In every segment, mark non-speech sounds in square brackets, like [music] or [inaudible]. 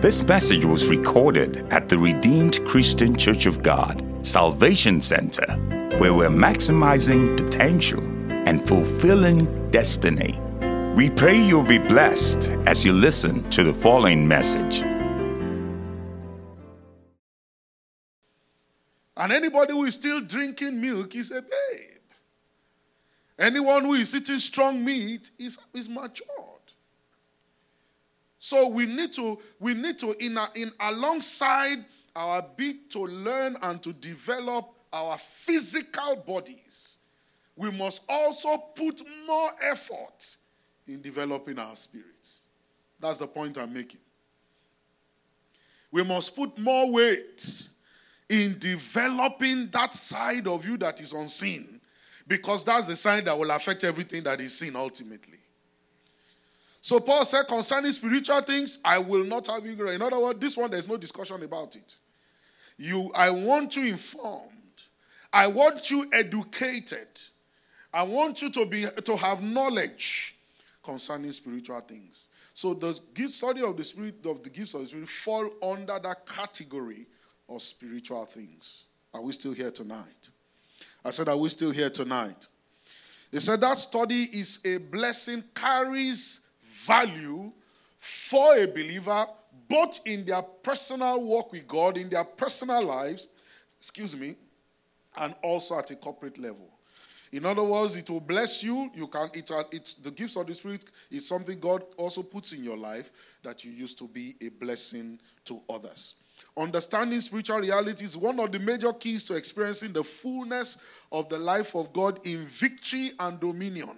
This message was recorded at the Redeemed Christian Church of God, Salvation Center, where we're maximizing potential and fulfilling destiny. We pray you'll be blessed as you listen to the following message. And anybody who is still drinking milk is a babe. Anyone who is eating strong meat is, is matured. So we need to, we need to in, a, in alongside our bit to learn and to develop our physical bodies, we must also put more effort in developing our spirits. That's the point I'm making. We must put more weight in developing that side of you that is unseen because that's the sign that will affect everything that is seen ultimately. So Paul said, concerning spiritual things, I will not have you. Grow. In other words, this one, there's no discussion about it. You, I want you informed. I want you educated. I want you to be to have knowledge concerning spiritual things. So the gift study of the spirit of the gifts of the spirit fall under that category of spiritual things. Are we still here tonight? I said, Are we still here tonight? They said that study is a blessing, carries value for a believer, both in their personal work with God, in their personal lives, excuse me, and also at a corporate level. In other words, it will bless you. You can it, uh, it the gifts of the spirit is something God also puts in your life that you used to be a blessing to others. Understanding spiritual reality is one of the major keys to experiencing the fullness of the life of God in victory and dominion.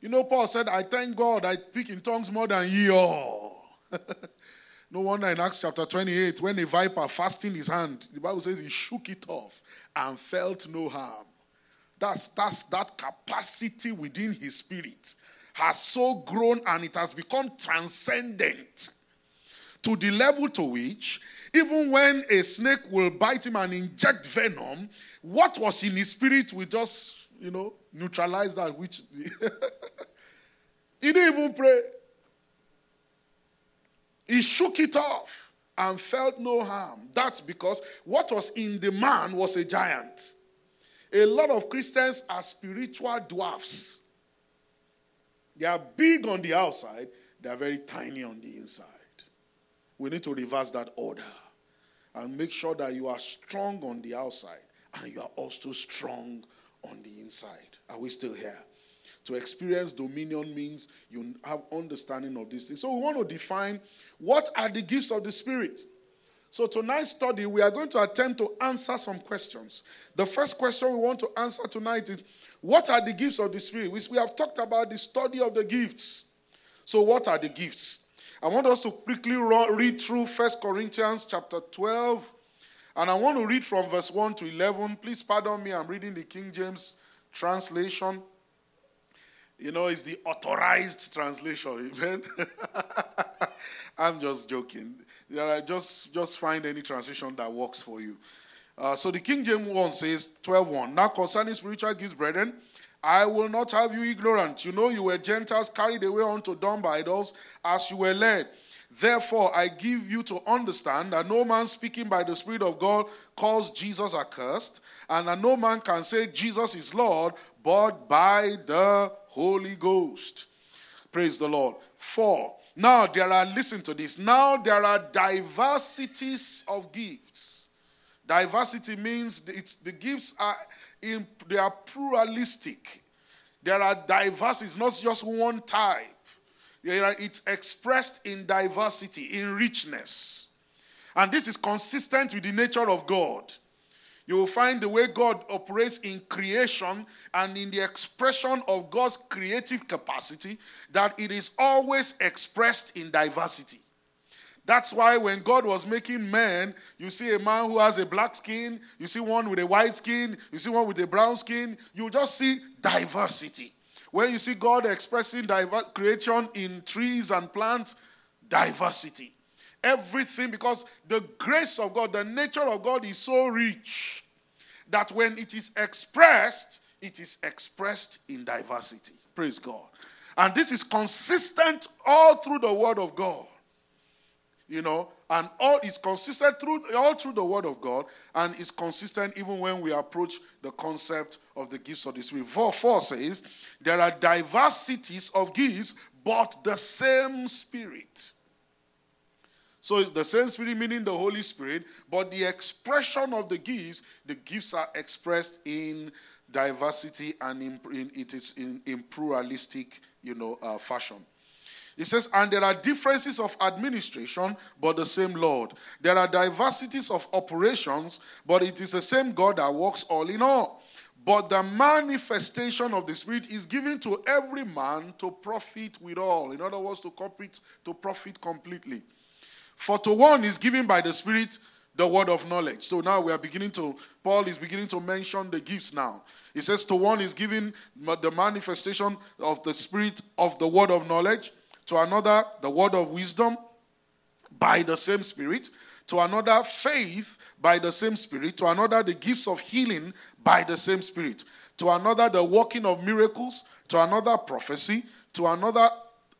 You know, Paul said, I thank God I speak in tongues more than ye all. [laughs] no wonder in Acts chapter 28, when a viper fastened his hand, the Bible says he shook it off and felt no harm. That's, that's that capacity within his spirit has so grown and it has become transcendent to the level to which even when a snake will bite him and inject venom, what was in his spirit will just, you know, neutralize that which [laughs] he didn't even pray. He shook it off and felt no harm. That's because what was in the man was a giant. A lot of Christians are spiritual dwarfs. They are big on the outside, they are very tiny on the inside. We need to reverse that order and make sure that you are strong on the outside and you are also strong on the inside. Are we still here? To experience dominion means you have understanding of these things. So we want to define what are the gifts of the Spirit. So tonight's study, we are going to attempt to answer some questions. The first question we want to answer tonight is what are the gifts of the Spirit? We have talked about the study of the gifts. So what are the gifts? I want us to quickly read through First Corinthians chapter 12. And I want to read from verse 1 to 11. Please pardon me, I'm reading the King James translation. You know, it's the authorized translation. Amen. [laughs] I'm just joking. just, just find any translation that works for you. Uh, so the King James one says 12:1. Now concerning spiritual gifts, brethren, I will not have you ignorant. You know, you were Gentiles carried away unto dumb idols as you were led. Therefore, I give you to understand that no man speaking by the Spirit of God calls Jesus accursed, and that no man can say Jesus is Lord but by the Holy Ghost. Praise the Lord. Four. Now there are, listen to this, now there are diversities of gifts. Diversity means it's, the gifts are in, they are pluralistic. There are diverse, it's not just one type. Are, it's expressed in diversity, in richness. And this is consistent with the nature of God. You will find the way God operates in creation and in the expression of God's creative capacity that it is always expressed in diversity. That's why when God was making men, you see a man who has a black skin, you see one with a white skin, you see one with a brown skin, you just see diversity. When you see God expressing diver- creation in trees and plants, diversity. Everything, because the grace of God, the nature of God is so rich that when it is expressed, it is expressed in diversity. Praise God. And this is consistent all through the Word of God. you know, and all is consistent through all through the word of God, and is consistent even when we approach the concept of the gifts of the Spirit. 4, 4 says, There are diversities of gifts, but the same Spirit. So it's the same Spirit, meaning the Holy Spirit, but the expression of the gifts, the gifts are expressed in diversity and in, in it is in, in pluralistic, you know, uh, fashion. It says, and there are differences of administration, but the same Lord. There are diversities of operations, but it is the same God that works all in all. But the manifestation of the Spirit is given to every man to profit with all. In other words, to, complete, to profit completely. For to one is given by the Spirit the word of knowledge. So now we are beginning to, Paul is beginning to mention the gifts now. He says, To one is given the manifestation of the Spirit of the word of knowledge to another, the word of wisdom by the same Spirit, to another, faith by the same Spirit, to another, the gifts of healing by the same Spirit, to another, the working of miracles, to another, prophecy, to another,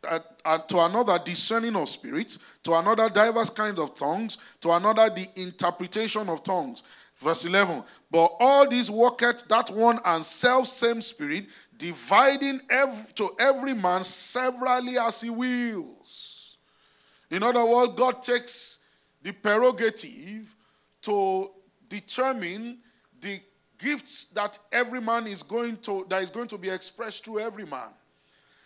uh, uh, to another discerning of spirits, to another diverse kind of tongues, to another the interpretation of tongues. Verse 11. But all these worketh that one and self same spirit, dividing to every man severally as he wills. In other words, God takes the prerogative to determine the gifts that every man is going to that is going to be expressed through every man.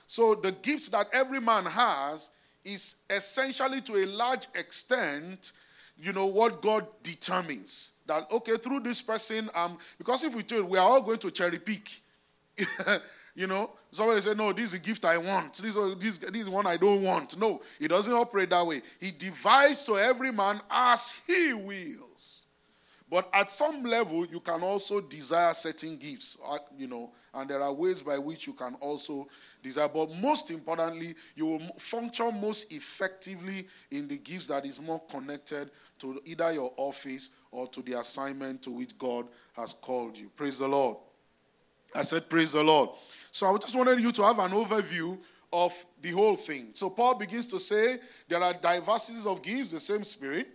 So the gifts that every man has is essentially to a large extent, you know, what God determines. That okay, through this person, um, because if we do it, we are all going to cherry pick. [laughs] you know, somebody say, No, this is a gift I want. This, this, this is one I don't want. No, he doesn't operate that way. He divides to every man as he wills. But at some level, you can also desire certain gifts, uh, you know, and there are ways by which you can also desire. But most importantly, you will function most effectively in the gifts that is more connected to either your office or to the assignment to which God has called you. Praise the Lord. I said, Praise the Lord. So I just wanted you to have an overview of the whole thing. So Paul begins to say there are diversities of gifts, the same Spirit,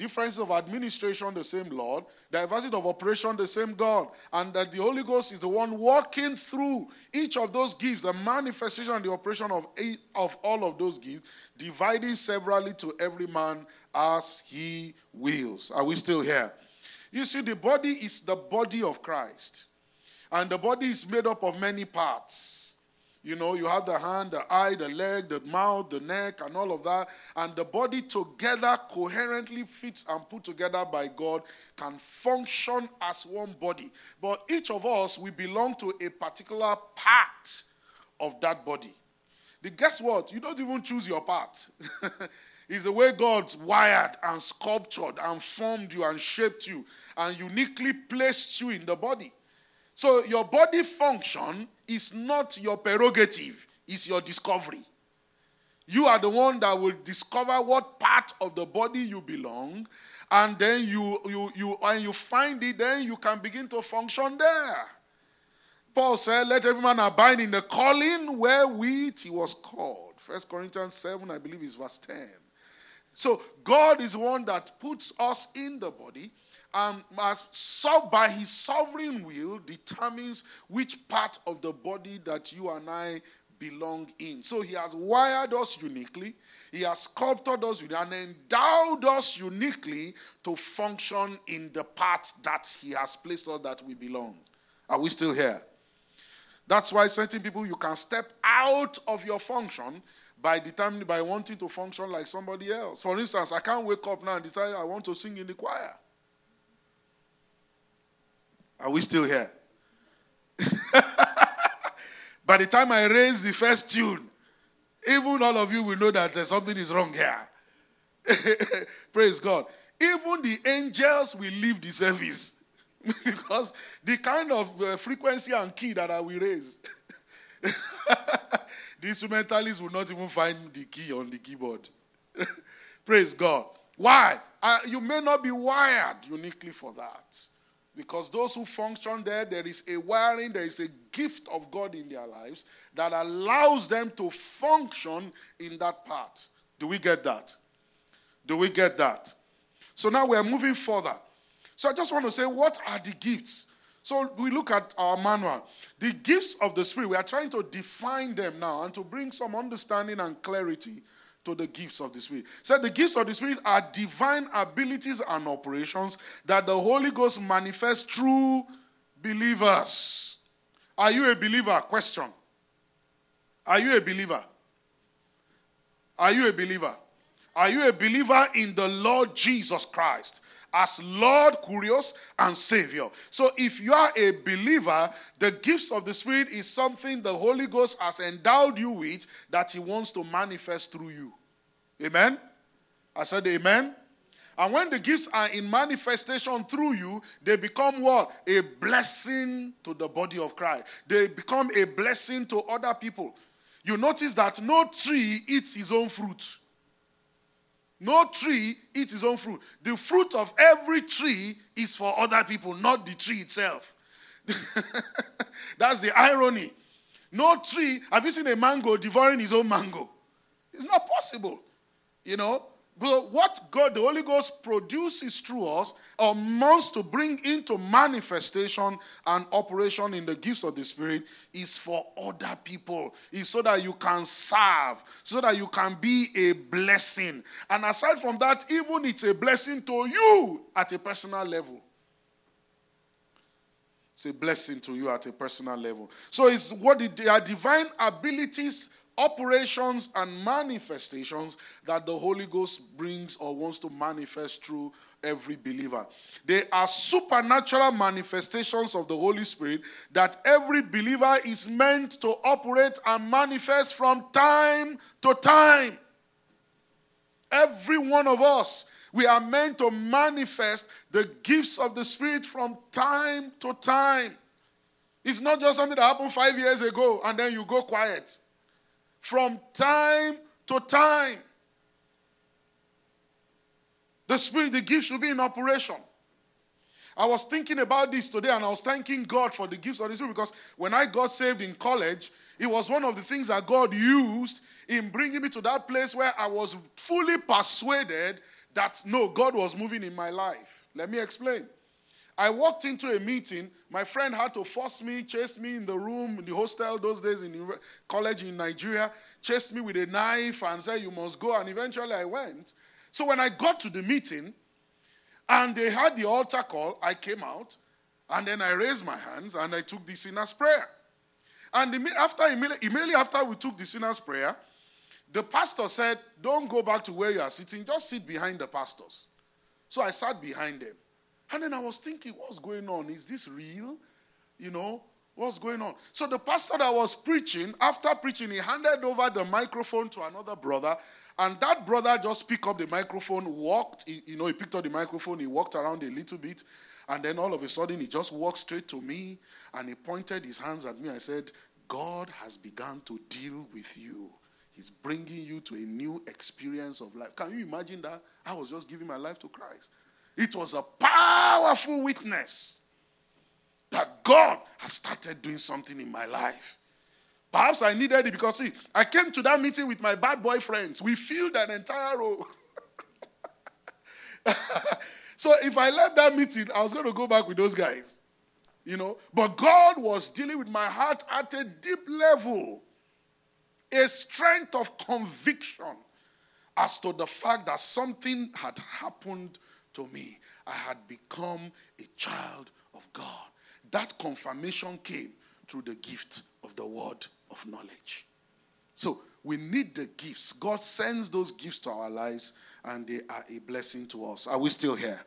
differences of administration, the same Lord, diversity of operation, the same God, and that the Holy Ghost is the one walking through each of those gifts, the manifestation and the operation of, eight, of all of those gifts, dividing severally to every man as he wills. Are we still here? You see, the body is the body of Christ. And the body is made up of many parts. You know, you have the hand, the eye, the leg, the mouth, the neck, and all of that. And the body together, coherently fits and put together by God, can function as one body. But each of us, we belong to a particular part of that body. The, guess what? You don't even choose your part. [laughs] It's the way God wired and sculptured and formed you and shaped you and uniquely placed you in the body. So your body function is not your prerogative, it's your discovery. You are the one that will discover what part of the body you belong, and then you you you when you find it, then you can begin to function there. Paul said, Let every man abide in the calling wherewith he was called. First Corinthians 7, I believe, is verse 10. So God is one that puts us in the body um, so by his sovereign will determines which part of the body that you and I belong in. So he has wired us uniquely, he has sculpted us and endowed us uniquely to function in the part that he has placed us that we belong. Are we still here? That's why certain people you can step out of your function by determining by wanting to function like somebody else. For instance, I can't wake up now and decide I want to sing in the choir. Are we still here? [laughs] By the time I raise the first tune, even all of you will know that something is wrong here. [laughs] Praise God. Even the angels will leave the service [laughs] because the kind of uh, frequency and key that I will raise, the instrumentalists will not even find the key on the keyboard. Praise God. Why? Uh, you may not be wired uniquely for that. Because those who function there, there is a wiring, there is a gift of God in their lives that allows them to function in that part. Do we get that? Do we get that? So now we're moving further. So I just want to say, what are the gifts? So we look at our manual. The gifts of the Spirit, we are trying to define them now and to bring some understanding and clarity to the gifts of the Spirit. So the gifts of the Spirit are divine abilities and operations that the Holy Ghost manifests through believers. Are you a believer? Question. Are you a believer? Are you a believer? Are you a believer in the Lord Jesus Christ? As Lord, Kurios, and Savior. So, if you are a believer, the gifts of the Spirit is something the Holy Ghost has endowed you with that He wants to manifest through you. Amen? I said, Amen. And when the gifts are in manifestation through you, they become what? A blessing to the body of Christ. They become a blessing to other people. You notice that no tree eats his own fruit. No tree eats its own fruit. The fruit of every tree is for other people, not the tree itself. [laughs] That's the irony. No tree, have you seen a mango devouring his own mango? It's not possible. You know, but what God, the Holy Ghost, produces through us or wants to bring into manifestation and operation in the gifts of the Spirit is for other people. Is so that you can serve, so that you can be a blessing. And aside from that, even it's a blessing to you at a personal level. It's a blessing to you at a personal level. So it's what the, are divine abilities operations and manifestations that the Holy Ghost brings or wants to manifest through every believer. They are supernatural manifestations of the Holy Spirit that every believer is meant to operate and manifest from time to time. Every one of us, we are meant to manifest the gifts of the Spirit from time to time. It's not just something that happened five years ago and then you go quiet from time to time. The Spirit, the gifts should be in operation. I was thinking about this today and I was thanking God for the gifts of the Spirit because when I got saved in college, it was one of the things that God used in bringing me to that place where I was fully persuaded that no, God was moving in my life. Let me explain. I walked into a meeting. My friend had to force me, chase me in the room, in the hostel those days in college in Nigeria, chased me with a knife and said, You must go. And eventually I went. So when I got to the meeting and they had the altar call, I came out and then I raised my hands and I took the sinner's prayer. And after immediately after we took the sinner's prayer, the pastor said, Don't go back to where you are sitting, just sit behind the pastors. So I sat behind them. And then I was thinking, what's going on? Is this real? You know, what's going on? So the pastor that was preaching, after preaching, he handed over the microphone to another brother. And that brother just picked up the microphone, walked, he, you know, he picked up the microphone, he walked around a little bit. And then all of a sudden, he just walked straight to me and he pointed his hands at me. I said, God has begun to deal with you. He's bringing you to a new experience of life. Can you imagine that? I was just giving my life to Christ. It was a powerful witness that God has started doing something in my life. Perhaps I needed it because, see, I came to that meeting with my bad boy friends. We filled an entire row. [laughs] so if I left that meeting, I was going to go back with those guys. You know, but God was dealing with my heart at a deep level, a strength of conviction as to the fact that something had happened to me. I had become a child of God. That confirmation came through the gift of the word of knowledge. So we need the gifts. God sends those gifts to our lives and they are a blessing to us. Are we still here?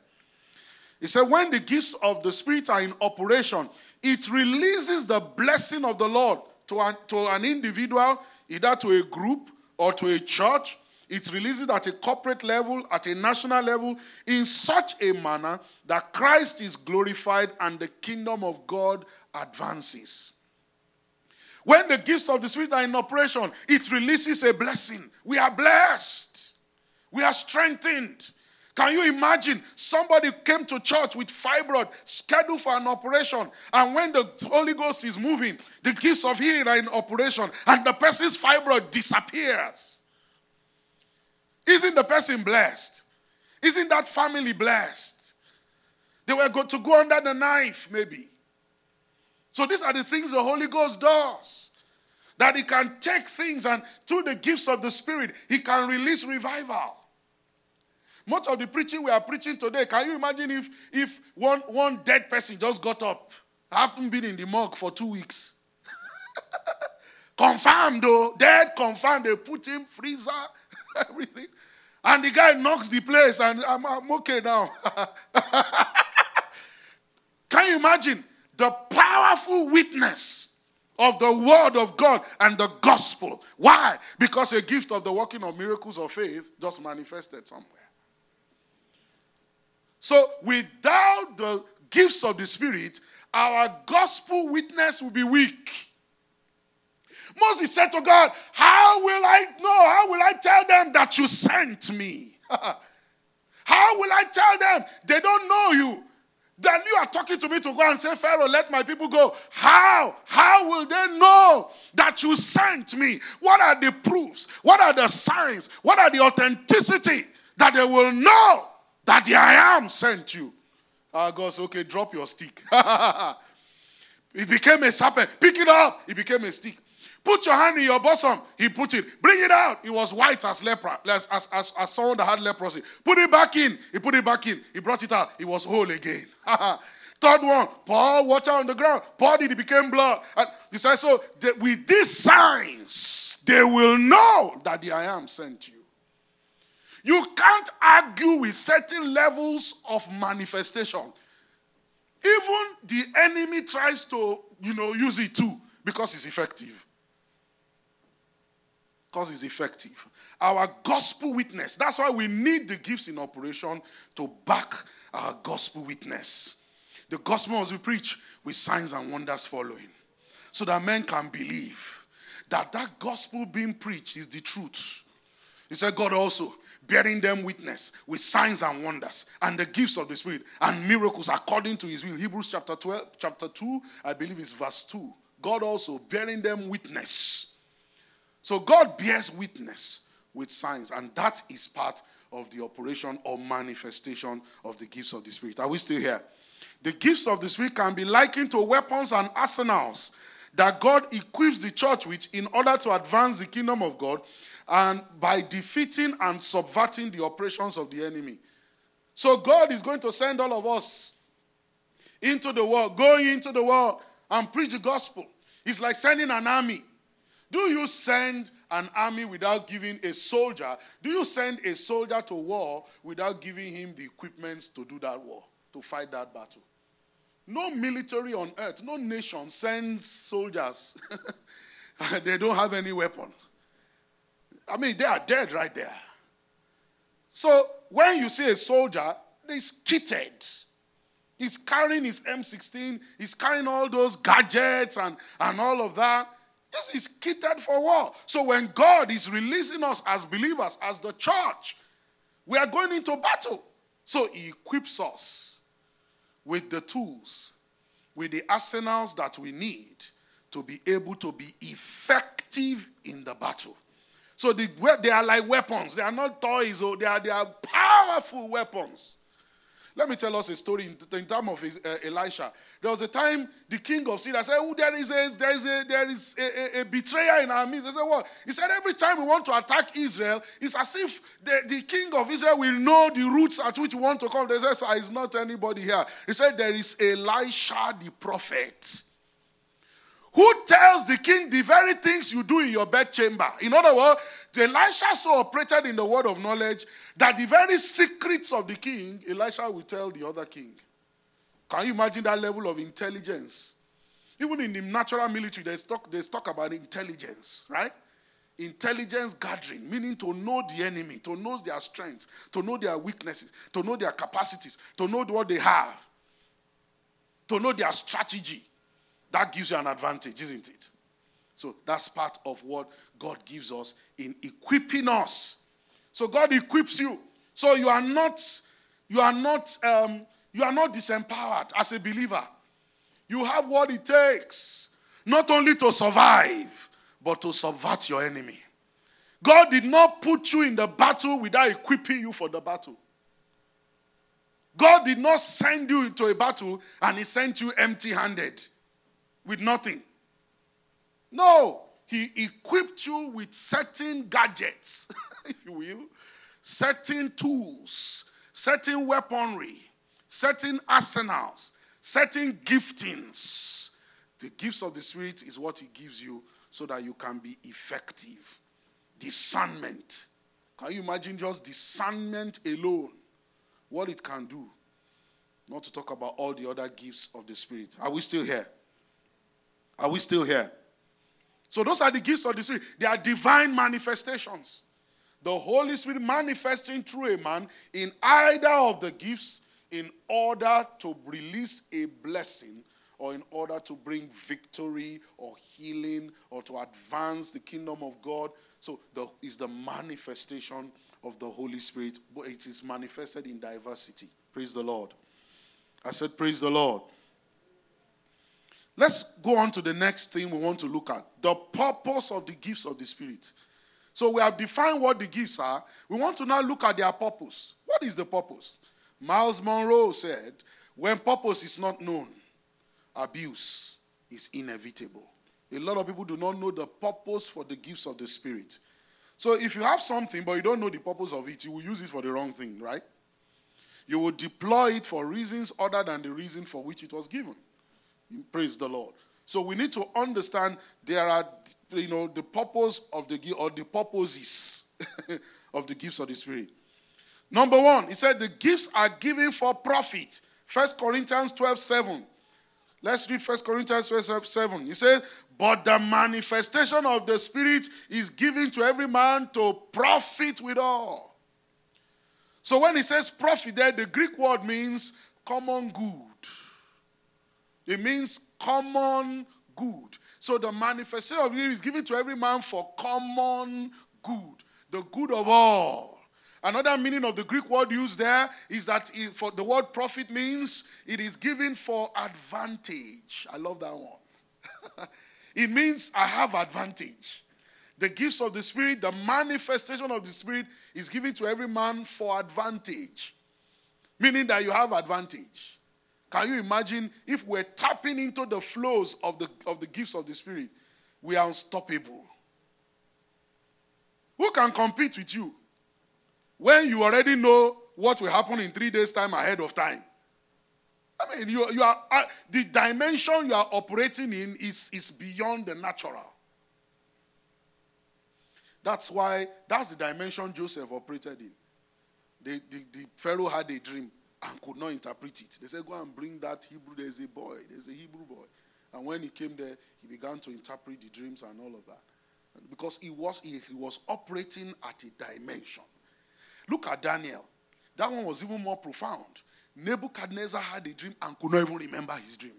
He said, when the gifts of the Spirit are in operation, it releases the blessing of the Lord to an, to an individual, either to a group or to a church it releases at a corporate level, at a national level, in such a manner that Christ is glorified and the kingdom of God advances. When the gifts of the Spirit are in operation, it releases a blessing. We are blessed. We are strengthened. Can you imagine somebody came to church with fibroid, scheduled for an operation, and when the Holy Ghost is moving, the gifts of healing are in operation, and the person's fibroid disappears? Isn't the person blessed? Isn't that family blessed? They were going to go under the knife, maybe. So these are the things the Holy Ghost does. That he can take things and through the gifts of the Spirit, he can release revival. Much of the preaching we are preaching today, can you imagine if, if one, one dead person just got up? I haven't been in the morgue for two weeks. [laughs] confirmed though, dead, confirmed. They put him freezer, [laughs] everything. And the guy knocks the place, and I'm, I'm okay now. [laughs] Can you imagine the powerful witness of the word of God and the gospel? Why? Because a gift of the working of miracles of faith just manifested somewhere. So, without the gifts of the Spirit, our gospel witness will be weak. Moses said to God, How will I know? How will I tell them that you sent me? [laughs] How will I tell them? They don't know you. Then you are talking to me to go and say, Pharaoh, let my people go. How? How will they know that you sent me? What are the proofs? What are the signs? What are the authenticity that they will know that I am sent you? Ah, God said, okay, drop your stick. [laughs] it became a serpent. Pick it up. It became a stick. Put your hand in your bosom. He put it. Bring it out. It was white as leper, as, as, as, as someone that had leprosy. Put it back in. He put it back in. He brought it out. It was whole again. [laughs] Third one, pour water on the ground. Poured it, it became blood. And he said, so with these signs, they will know that the I am sent you. You can't argue with certain levels of manifestation. Even the enemy tries to, you know, use it too because it's effective because it's effective. Our gospel witness. That's why we need the gifts in operation to back our gospel witness. The gospel must be preached with signs and wonders following, so that men can believe that that gospel being preached is the truth. He said, God also bearing them witness with signs and wonders and the gifts of the Spirit and miracles according to his will. Hebrews chapter 12, chapter 2, I believe is verse 2. God also bearing them witness so God bears witness with signs, and that is part of the operation or manifestation of the gifts of the Spirit. Are we still here? The gifts of the Spirit can be likened to weapons and arsenals that God equips the church with in order to advance the kingdom of God and by defeating and subverting the operations of the enemy. So God is going to send all of us into the world, going into the world and preach the gospel. It's like sending an army. Do you send an army without giving a soldier? Do you send a soldier to war without giving him the equipment to do that war, to fight that battle? No military on earth, no nation sends soldiers. [laughs] they don't have any weapon. I mean, they are dead right there. So when you see a soldier, he's kitted. He's carrying his M16, he's carrying all those gadgets and, and all of that. This is kitted for war. So when God is releasing us as believers, as the church, we are going into battle. So he equips us with the tools, with the arsenals that we need to be able to be effective in the battle. So the, they are like weapons. They are not toys, oh, they are, they are powerful weapons. Let me tell us a story in, in time of uh, Elisha. There was a time the king of Syria said, oh, there is a there is a there is a, a, a betrayer in our midst. They said, What? He said, Every time we want to attack Israel, it's as if the, the king of Israel will know the roots at which we want to come. They said, so It's not anybody here. He said, There is Elisha the prophet who tells the king the very things you do in your bedchamber. In other words, Elisha so operated in the word of knowledge that the very secrets of the king, Elisha will tell the other king. Can you imagine that level of intelligence? Even in the natural military, there's talk, there's talk about intelligence, right? Intelligence gathering, meaning to know the enemy, to know their strengths, to know their weaknesses, to know their capacities, to know what they have, to know their strategy. That gives you an advantage, isn't it? So that's part of what God gives us in equipping us. So God equips you. So you are not, you are not, um, you are not disempowered as a believer. You have what it takes, not only to survive, but to subvert your enemy. God did not put you in the battle without equipping you for the battle. God did not send you into a battle and He sent you empty handed with nothing. No, He equipped you with certain gadgets, [laughs] if you will, certain tools, certain weaponry, certain arsenals, certain giftings. The gifts of the Spirit is what He gives you so that you can be effective. Discernment. Can you imagine just discernment alone? What it can do. Not to talk about all the other gifts of the Spirit. Are we still here? Are we still here? So, those are the gifts of the Spirit. They are divine manifestations. The Holy Spirit manifesting through a man in either of the gifts in order to release a blessing or in order to bring victory or healing or to advance the kingdom of God. So the is the manifestation of the Holy Spirit, but it is manifested in diversity. Praise the Lord. I said, Praise the Lord. Let's go on to the next thing we want to look at the purpose of the gifts of the Spirit. So we have defined what the gifts are. We want to now look at their purpose. What is the purpose? Myles Munroe said, when purpose is not known, abuse is inevitable. A lot of people do not know the purpose for the gifts of the Spirit. So if you have something but you don't know the purpose of it, you will use it for the wrong thing, right? You will deploy it for reasons other than the reason for which it was given. Praise the Lord. So we need to understand there are, you know, the purpose of the gift or the purposes [laughs] of the gifts of the Spirit. Number one, he said the gifts are given for profit. First Corinthians 12 7. Let's read First Corinthians 12 7. He says, But the manifestation of the Spirit is given to every man to profit with all. So when he says profit there, the Greek word means common good. It means common good. So the manifestation of it is given to every man for common good, the good of all. Another meaning of the Greek word used there is that it, for the word profit means it is given for advantage. I love that one. [laughs] it means I have advantage. The gifts of the Spirit, the manifestation of the Spirit is given to every man for advantage, meaning that you have advantage. Can you imagine if we're tapping into the flows of the, of the gifts of the Spirit? We are unstoppable. Who can compete with you when you already know what will happen in three days' time ahead of time? I mean, you, you are uh, the dimension you are operating in is, is beyond the natural. That's why that's the dimension Joseph operated in. The, the, the Pharaoh had a dream and could not interpret it. They said, Go and bring that Hebrew. There's a boy, there's a Hebrew boy. And when he came there, he began to interpret the dreams and all of that. Because he was, he, he was operating at a dimension. Look at Daniel. That one was even more profound. Nebuchadnezzar had a dream and could not even remember his dream.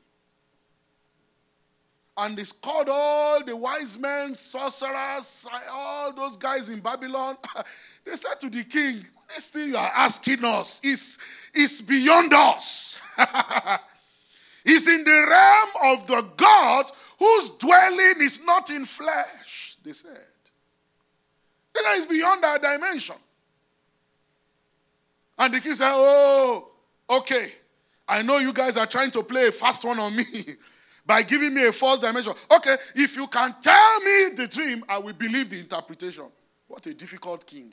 And they called all the wise men, sorcerers, all those guys in Babylon. [laughs] they said to the king, This thing you are asking us is, is beyond us. [laughs] it's in the realm of the God whose dwelling is not in flesh, they said. That is beyond our dimension. And the king said, Oh, okay. I know you guys are trying to play a fast one on me [laughs] by giving me a false dimension. Okay, if you can tell me the dream, I will believe the interpretation. What a difficult king.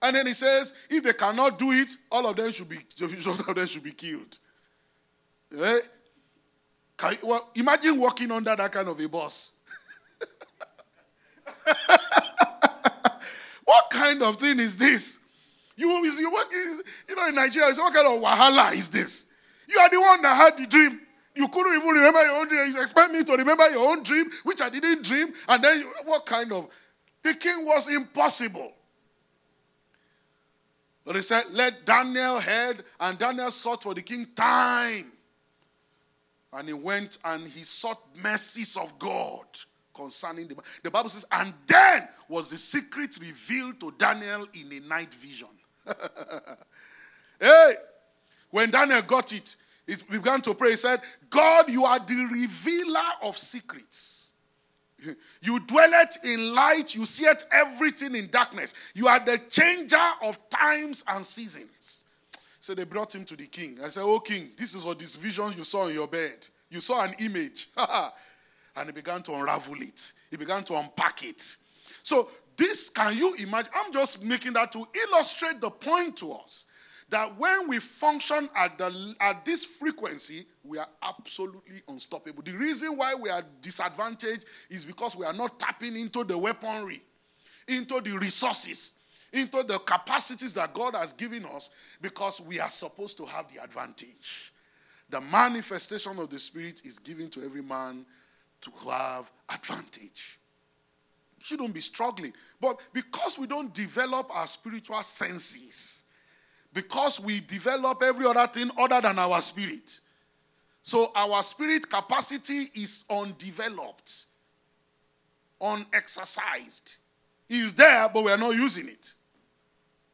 And then he says, if they cannot do it, all of them should be [laughs] all of them should be killed. Eh? Can, well, imagine working under that kind of a boss. [laughs] what kind of thing is this? You, you, you know, in Nigeria, what kind of wahala is this? You are the one that had the dream. You couldn't even remember your own dream. You expect me to remember your own dream, which I didn't dream. And then, you, what kind of? The king was impossible. But he said, Let Daniel head. And Daniel sought for the king time. And he went and he sought mercies of God concerning the The Bible says, and then was the secret revealed to Daniel in a night vision. [laughs] hey, when Daniel got it, he began to pray. He said, God, you are the revealer of secrets. You dwelleth in light, you seeth everything in darkness. You are the changer of times and seasons. So they brought him to the king. I said, Oh, king, this is what this vision you saw in your bed. You saw an image. [laughs] and he began to unravel it, he began to unpack it. So, this, can you imagine? I'm just making that to illustrate the point to us that when we function at, the, at this frequency, we are absolutely unstoppable. The reason why we are disadvantaged is because we are not tapping into the weaponry, into the resources, into the capacities that God has given us because we are supposed to have the advantage. The manifestation of the Spirit is given to every man to have advantage. Shouldn't be struggling. But because we don't develop our spiritual senses, because we develop every other thing other than our spirit, so our spirit capacity is undeveloped, unexercised. It is there, but we are not using it.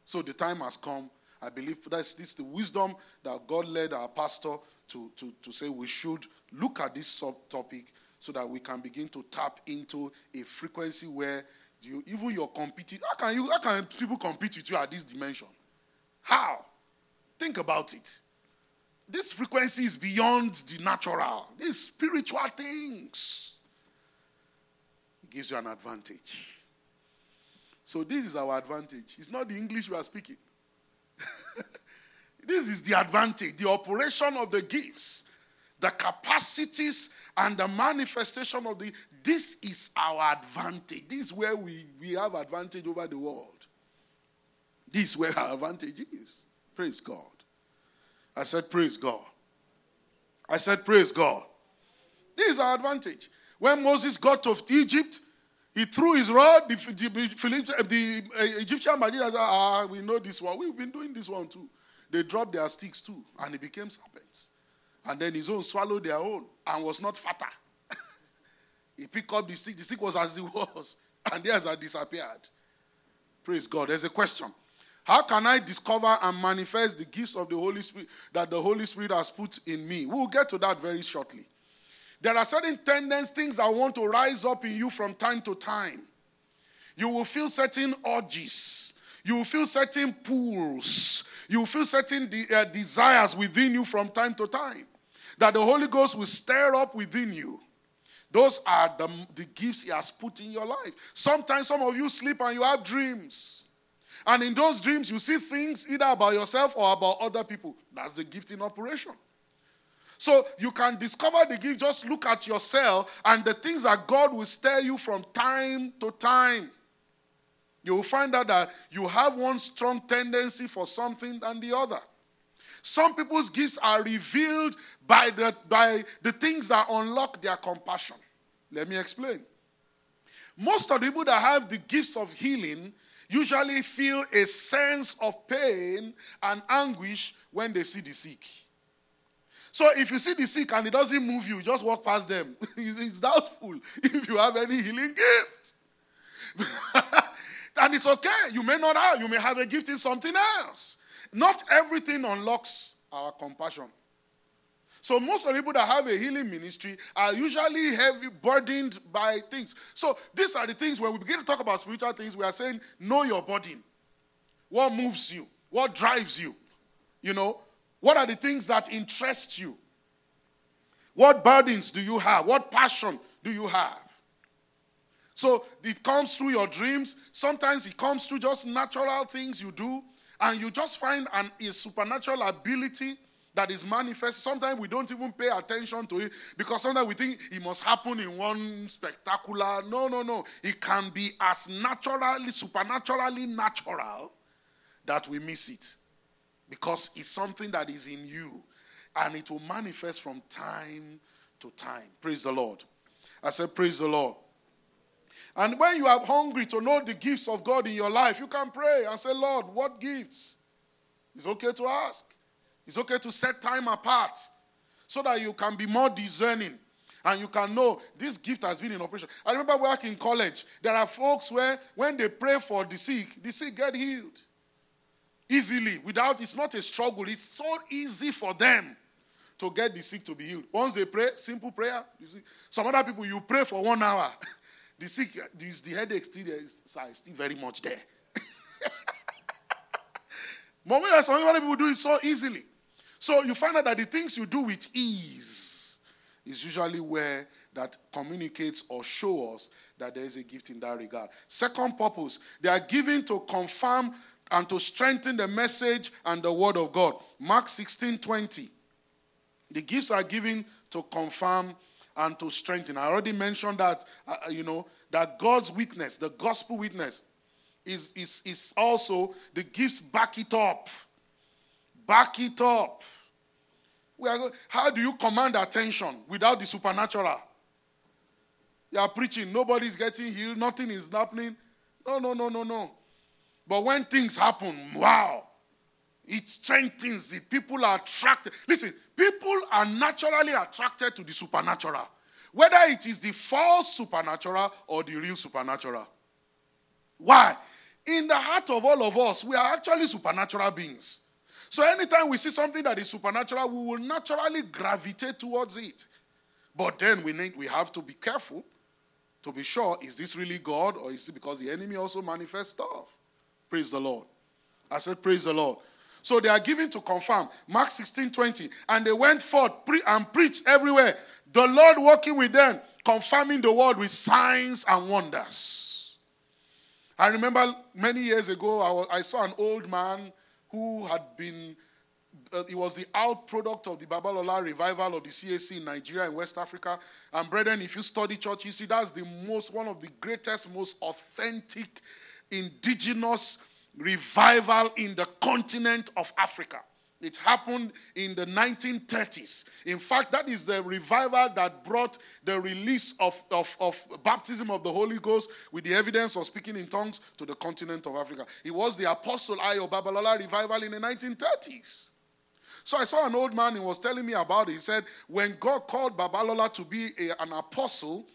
So the time has come. I believe that's this the wisdom that God led our pastor to, to, to say we should look at this subtopic so that we can begin to tap into a frequency where you even your competing how can you how can people compete with you at this dimension? How? Think about it. This frequency is beyond the natural. These spiritual things. It gives you an advantage. So this is our advantage. It's not the English we are speaking. [laughs] this is the advantage, the operation of the gifts, the capacities and the manifestation of the this is our advantage. This is where we, we have advantage over the world. This is where our advantage is. Praise God. I said, Praise God. I said, Praise God. This is our advantage. When Moses got to Egypt, he threw his rod. The, the, the uh, Egyptian magicians said, Ah, we know this one. We've been doing this one too. They dropped their sticks too, and it became serpents. And then his own swallowed their own and was not fatter. [laughs] he picked up the stick. The stick was as it was, [laughs] and theirs had disappeared. Praise God. There's a question. How can I discover and manifest the gifts of the Holy Spirit that the Holy Spirit has put in me? We'll get to that very shortly. There are certain tendencies, things that want to rise up in you from time to time. You will feel certain urges. You will feel certain pulls. You will feel certain de- uh, desires within you from time to time that the Holy Ghost will stir up within you. Those are the, the gifts He has put in your life. Sometimes some of you sleep and you have dreams. And in those dreams, you see things either about yourself or about other people. That's the gift in operation. So you can discover the gift, just look at yourself and the things that God will stir you from time to time. You will find out that you have one strong tendency for something than the other. Some people's gifts are revealed by the, by the things that unlock their compassion. Let me explain. Most of the people that have the gifts of healing usually feel a sense of pain and anguish when they see the sick. So if you see the sick and it doesn't move you, just walk past them. [laughs] it's doubtful [laughs] if you have any healing gift. [laughs] and it's okay. You may not have. You may have a gift in something else. Not everything unlocks our compassion. So most of the people that have a healing ministry are usually heavy burdened by things. So these are the things when we begin to talk about spiritual things, we are saying, know your burden. What moves you? What drives you? You know, what are the things that interest you? What burdens do you have? What passion do you have? So it comes through your dreams. Sometimes it comes through just natural things you do, and you just find an, a supernatural ability that is manifest. Sometimes we don't even pay attention to it because sometimes we think it must happen in one spectacular. No, no, no. It can be as naturally, supernaturally natural that we miss it because it's something that is in you and it will manifest from time to time. Praise the Lord. I said, Praise the Lord. And when you are hungry to know the gifts of God in your life, you can pray and say, Lord, what gifts? It's okay to ask. It's okay to set time apart so that you can be more discerning and you can know this gift has been in operation. I remember working in college. There are folks where when they pray for the sick, the sick get healed easily without it's not a struggle it's so easy for them to get the sick to be healed once they pray simple prayer you see some other people you pray for one hour [laughs] the sick the headache still there is still very much there [laughs] But when some other people do it so easily. So you find out that the things you do with ease is usually where that communicates or shows us that there is a gift in that regard. Second purpose, they are given to confirm and to strengthen the message and the word of God. Mark 16 20. The gifts are given to confirm and to strengthen. I already mentioned that, uh, uh, you know, that God's witness, the gospel witness, is, is, is also the gifts back it up. Back it up. We are, how do you command attention without the supernatural? You are preaching, nobody's getting healed, nothing is happening. No, no, no, no, no. But when things happen, wow, it strengthens it. People are attracted. Listen, people are naturally attracted to the supernatural, whether it is the false supernatural or the real supernatural. Why? In the heart of all of us, we are actually supernatural beings. So anytime we see something that is supernatural, we will naturally gravitate towards it. But then we need we have to be careful to be sure is this really God or is it because the enemy also manifests stuff? Praise the Lord. I said, Praise the Lord. So they are given to confirm. Mark 16 20. And they went forth pre- and preached everywhere. The Lord working with them, confirming the word with signs and wonders. I remember many years ago, I, was, I saw an old man who had been, uh, he was the outproduct of the Babalola revival of the CAC in Nigeria and West Africa. And brethren, if you study church history, that's the most, one of the greatest, most authentic, indigenous revival in the continent of Africa. It happened in the 1930s. In fact, that is the revival that brought the release of, of, of, baptism of the Holy Ghost with the evidence of speaking in tongues to the continent of Africa. It was the Apostle Ayo Babalola revival in the 1930s. So I saw an old man, he was telling me about it. He said, when God called Babalola to be a, an apostle,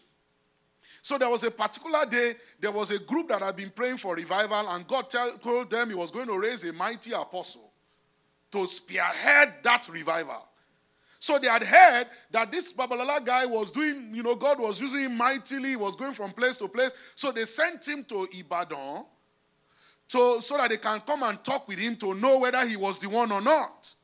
so there was a particular day, there was a group that had been praying for revival, and God tell, told them he was going to raise a mighty apostle to spearhead that revival. So they had heard that this Babalola guy was doing, you know, God was using him mightily, was going from place to place. So they sent him to Ibadan to, so that they can come and talk with him to know whether he was the one or not.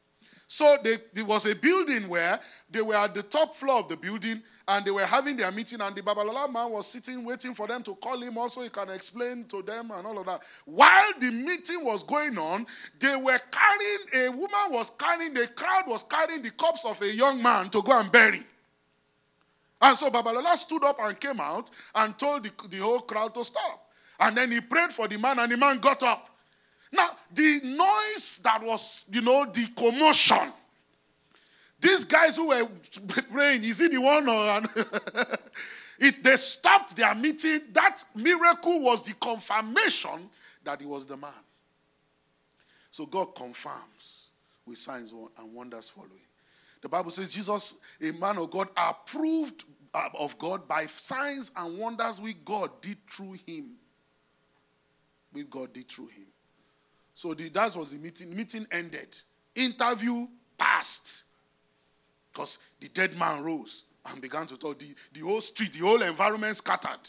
So they, there was a building where they were at the top floor of the building and they were having their meeting, and the Babalola man was sitting waiting for them to call him also he can explain to them and all of that. While the meeting was going on, they were carrying, a woman was carrying, the crowd was carrying the corpse of a young man to go and bury. And so Babalola stood up and came out and told the, the whole crowd to stop. And then he prayed for the man, and the man got up. Now, the noise that was, you know, the commotion these guys who were [laughs] praying, is he the one or [laughs] it, they stopped their meeting. That miracle was the confirmation that he was the man. So God confirms with signs and wonders following. The Bible says Jesus, a man of God, approved uh, of God by signs and wonders which God did through him. Which God did through him. So the, that was the meeting. Meeting ended. Interview passed. Because the dead man rose and began to talk. The, the whole street, the whole environment scattered.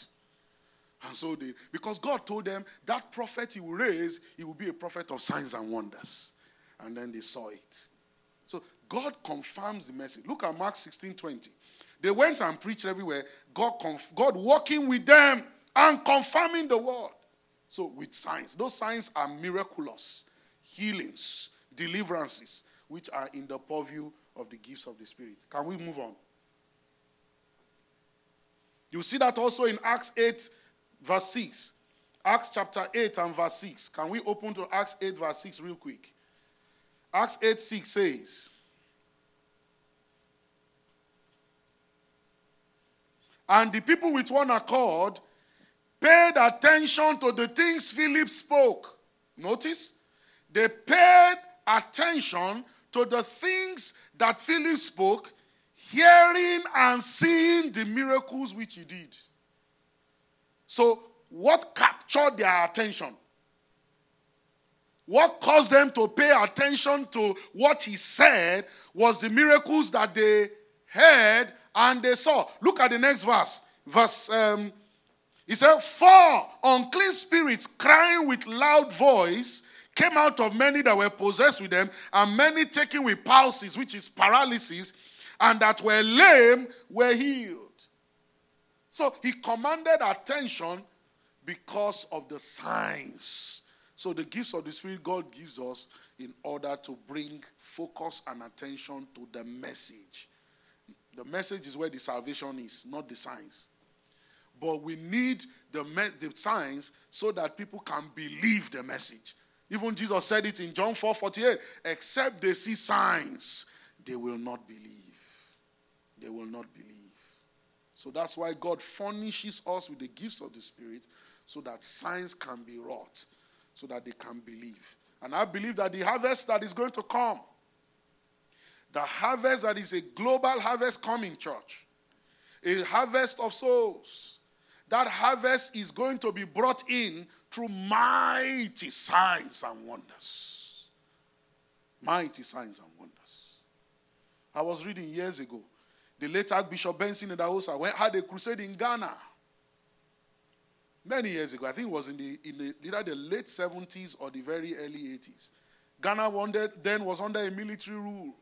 And so they, because God told them that prophet he will raise, he will be a prophet of signs and wonders. And then they saw it. So God confirms the message. Look at Mark 16 20. They went and preached everywhere, God, conf- God working with them and confirming the word. So, with signs, those signs are miraculous, healings, deliverances, which are in the purview of the gifts of the Spirit. Can we move on? You see that also in Acts 8, verse 6. Acts chapter 8 and verse 6. Can we open to Acts 8, verse 6 real quick? Acts 8, 6 says, And the people with one accord paid attention to the things Philip spoke. Notice, they paid attention to the things that Philip spoke, hearing and seeing the miracles which he did. So, what captured their attention? What caused them to pay attention to what he said was the miracles that they heard and they saw. Look at the next verse. Verse, um, he said, For unclean spirits crying with loud voice came out of many that were possessed with them, and many taken with palsies, which is paralysis, and that were lame were healed. So he commanded attention because of the signs. So the gifts of the Spirit God gives us in order to bring focus and attention to the message. The message is where the salvation is, not the signs. But we need the, me- the signs so that people can believe the message. Even Jesus said it in John 4 48 except they see signs, they will not believe. They will not believe. So that's why God furnishes us with the gifts of the Spirit so that signs can be wrought, so that they can believe. And I believe that the harvest that is going to come, the harvest that is a global harvest coming, church, a harvest of souls, that harvest is going to be brought in through mighty signs and wonders. Mighty signs and wonders. I was reading years ago. The late Archbishop Benson Idahosa had a crusade in Ghana many years ago. I think it was in the, in the either the late 70s or the very early 80s. Ghana then was under a military rule.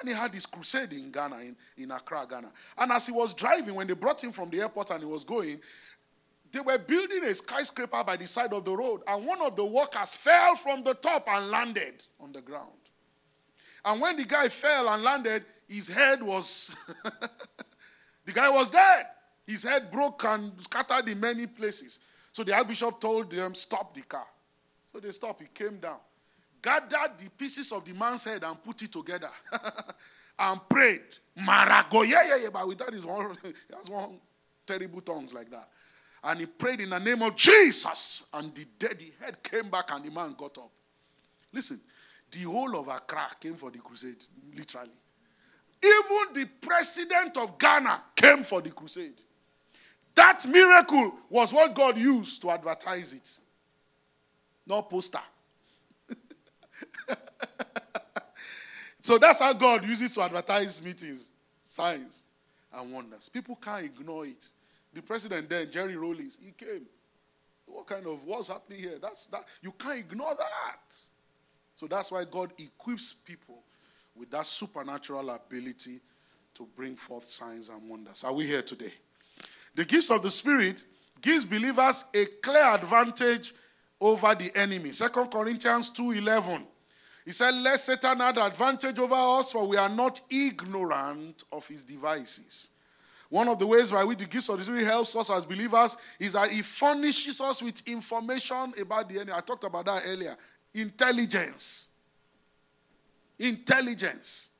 And he had this crusade in Ghana, in, in Accra, Ghana. And as he was driving, when they brought him from the airport and he was going, they were building a skyscraper by the side of the road. And one of the workers fell from the top and landed on the ground. And when the guy fell and landed, his head was, [laughs] the guy was dead. His head broke and scattered in many places. So the archbishop told them, Stop the car. So they stopped. He came down, gathered the pieces of the man's head and put it together [laughs] and prayed. Marago, yeah, yeah, yeah. But with that, one, he has one terrible tongues like that. And he prayed in the name of Jesus. And the dead, the head came back and the man got up. Listen, the whole of Accra came for the crusade, literally. Even the president of Ghana came for the crusade. That miracle was what God used to advertise it, not poster. [laughs] so that's how God uses to advertise meetings, signs, and wonders. People can't ignore it. The president then, Jerry Rawlings, he came. What kind of what's happening here? That's that you can't ignore that. So that's why God equips people with that supernatural ability to bring forth signs and wonders. Are we here today? The gifts of the Spirit gives believers a clear advantage over the enemy. Second Corinthians 2:11. He said, Let Satan have advantage over us, for we are not ignorant of his devices. One of the ways by which the gifts of the Spirit helps us as believers is that it furnishes us with information about the enemy. I talked about that earlier. Intelligence. Intelligence.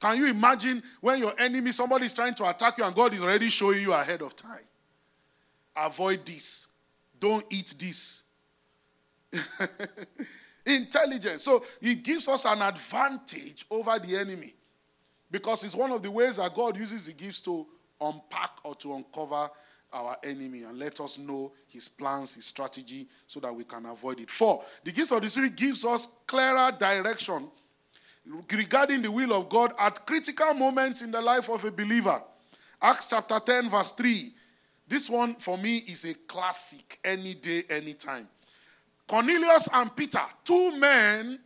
Can you imagine when your enemy, somebody is trying to attack you, and God is already showing you ahead of time? Avoid this. Don't eat this. [laughs] Intelligence. So he gives us an advantage over the enemy because it's one of the ways that God uses the gifts to unpack or to uncover our enemy and let us know his plans, his strategy, so that we can avoid it. Four, the gifts of the Spirit gives us clearer direction regarding the will of God at critical moments in the life of a believer. Acts chapter 10, verse 3. This one for me is a classic, any day, anytime. Cornelius and Peter, two men,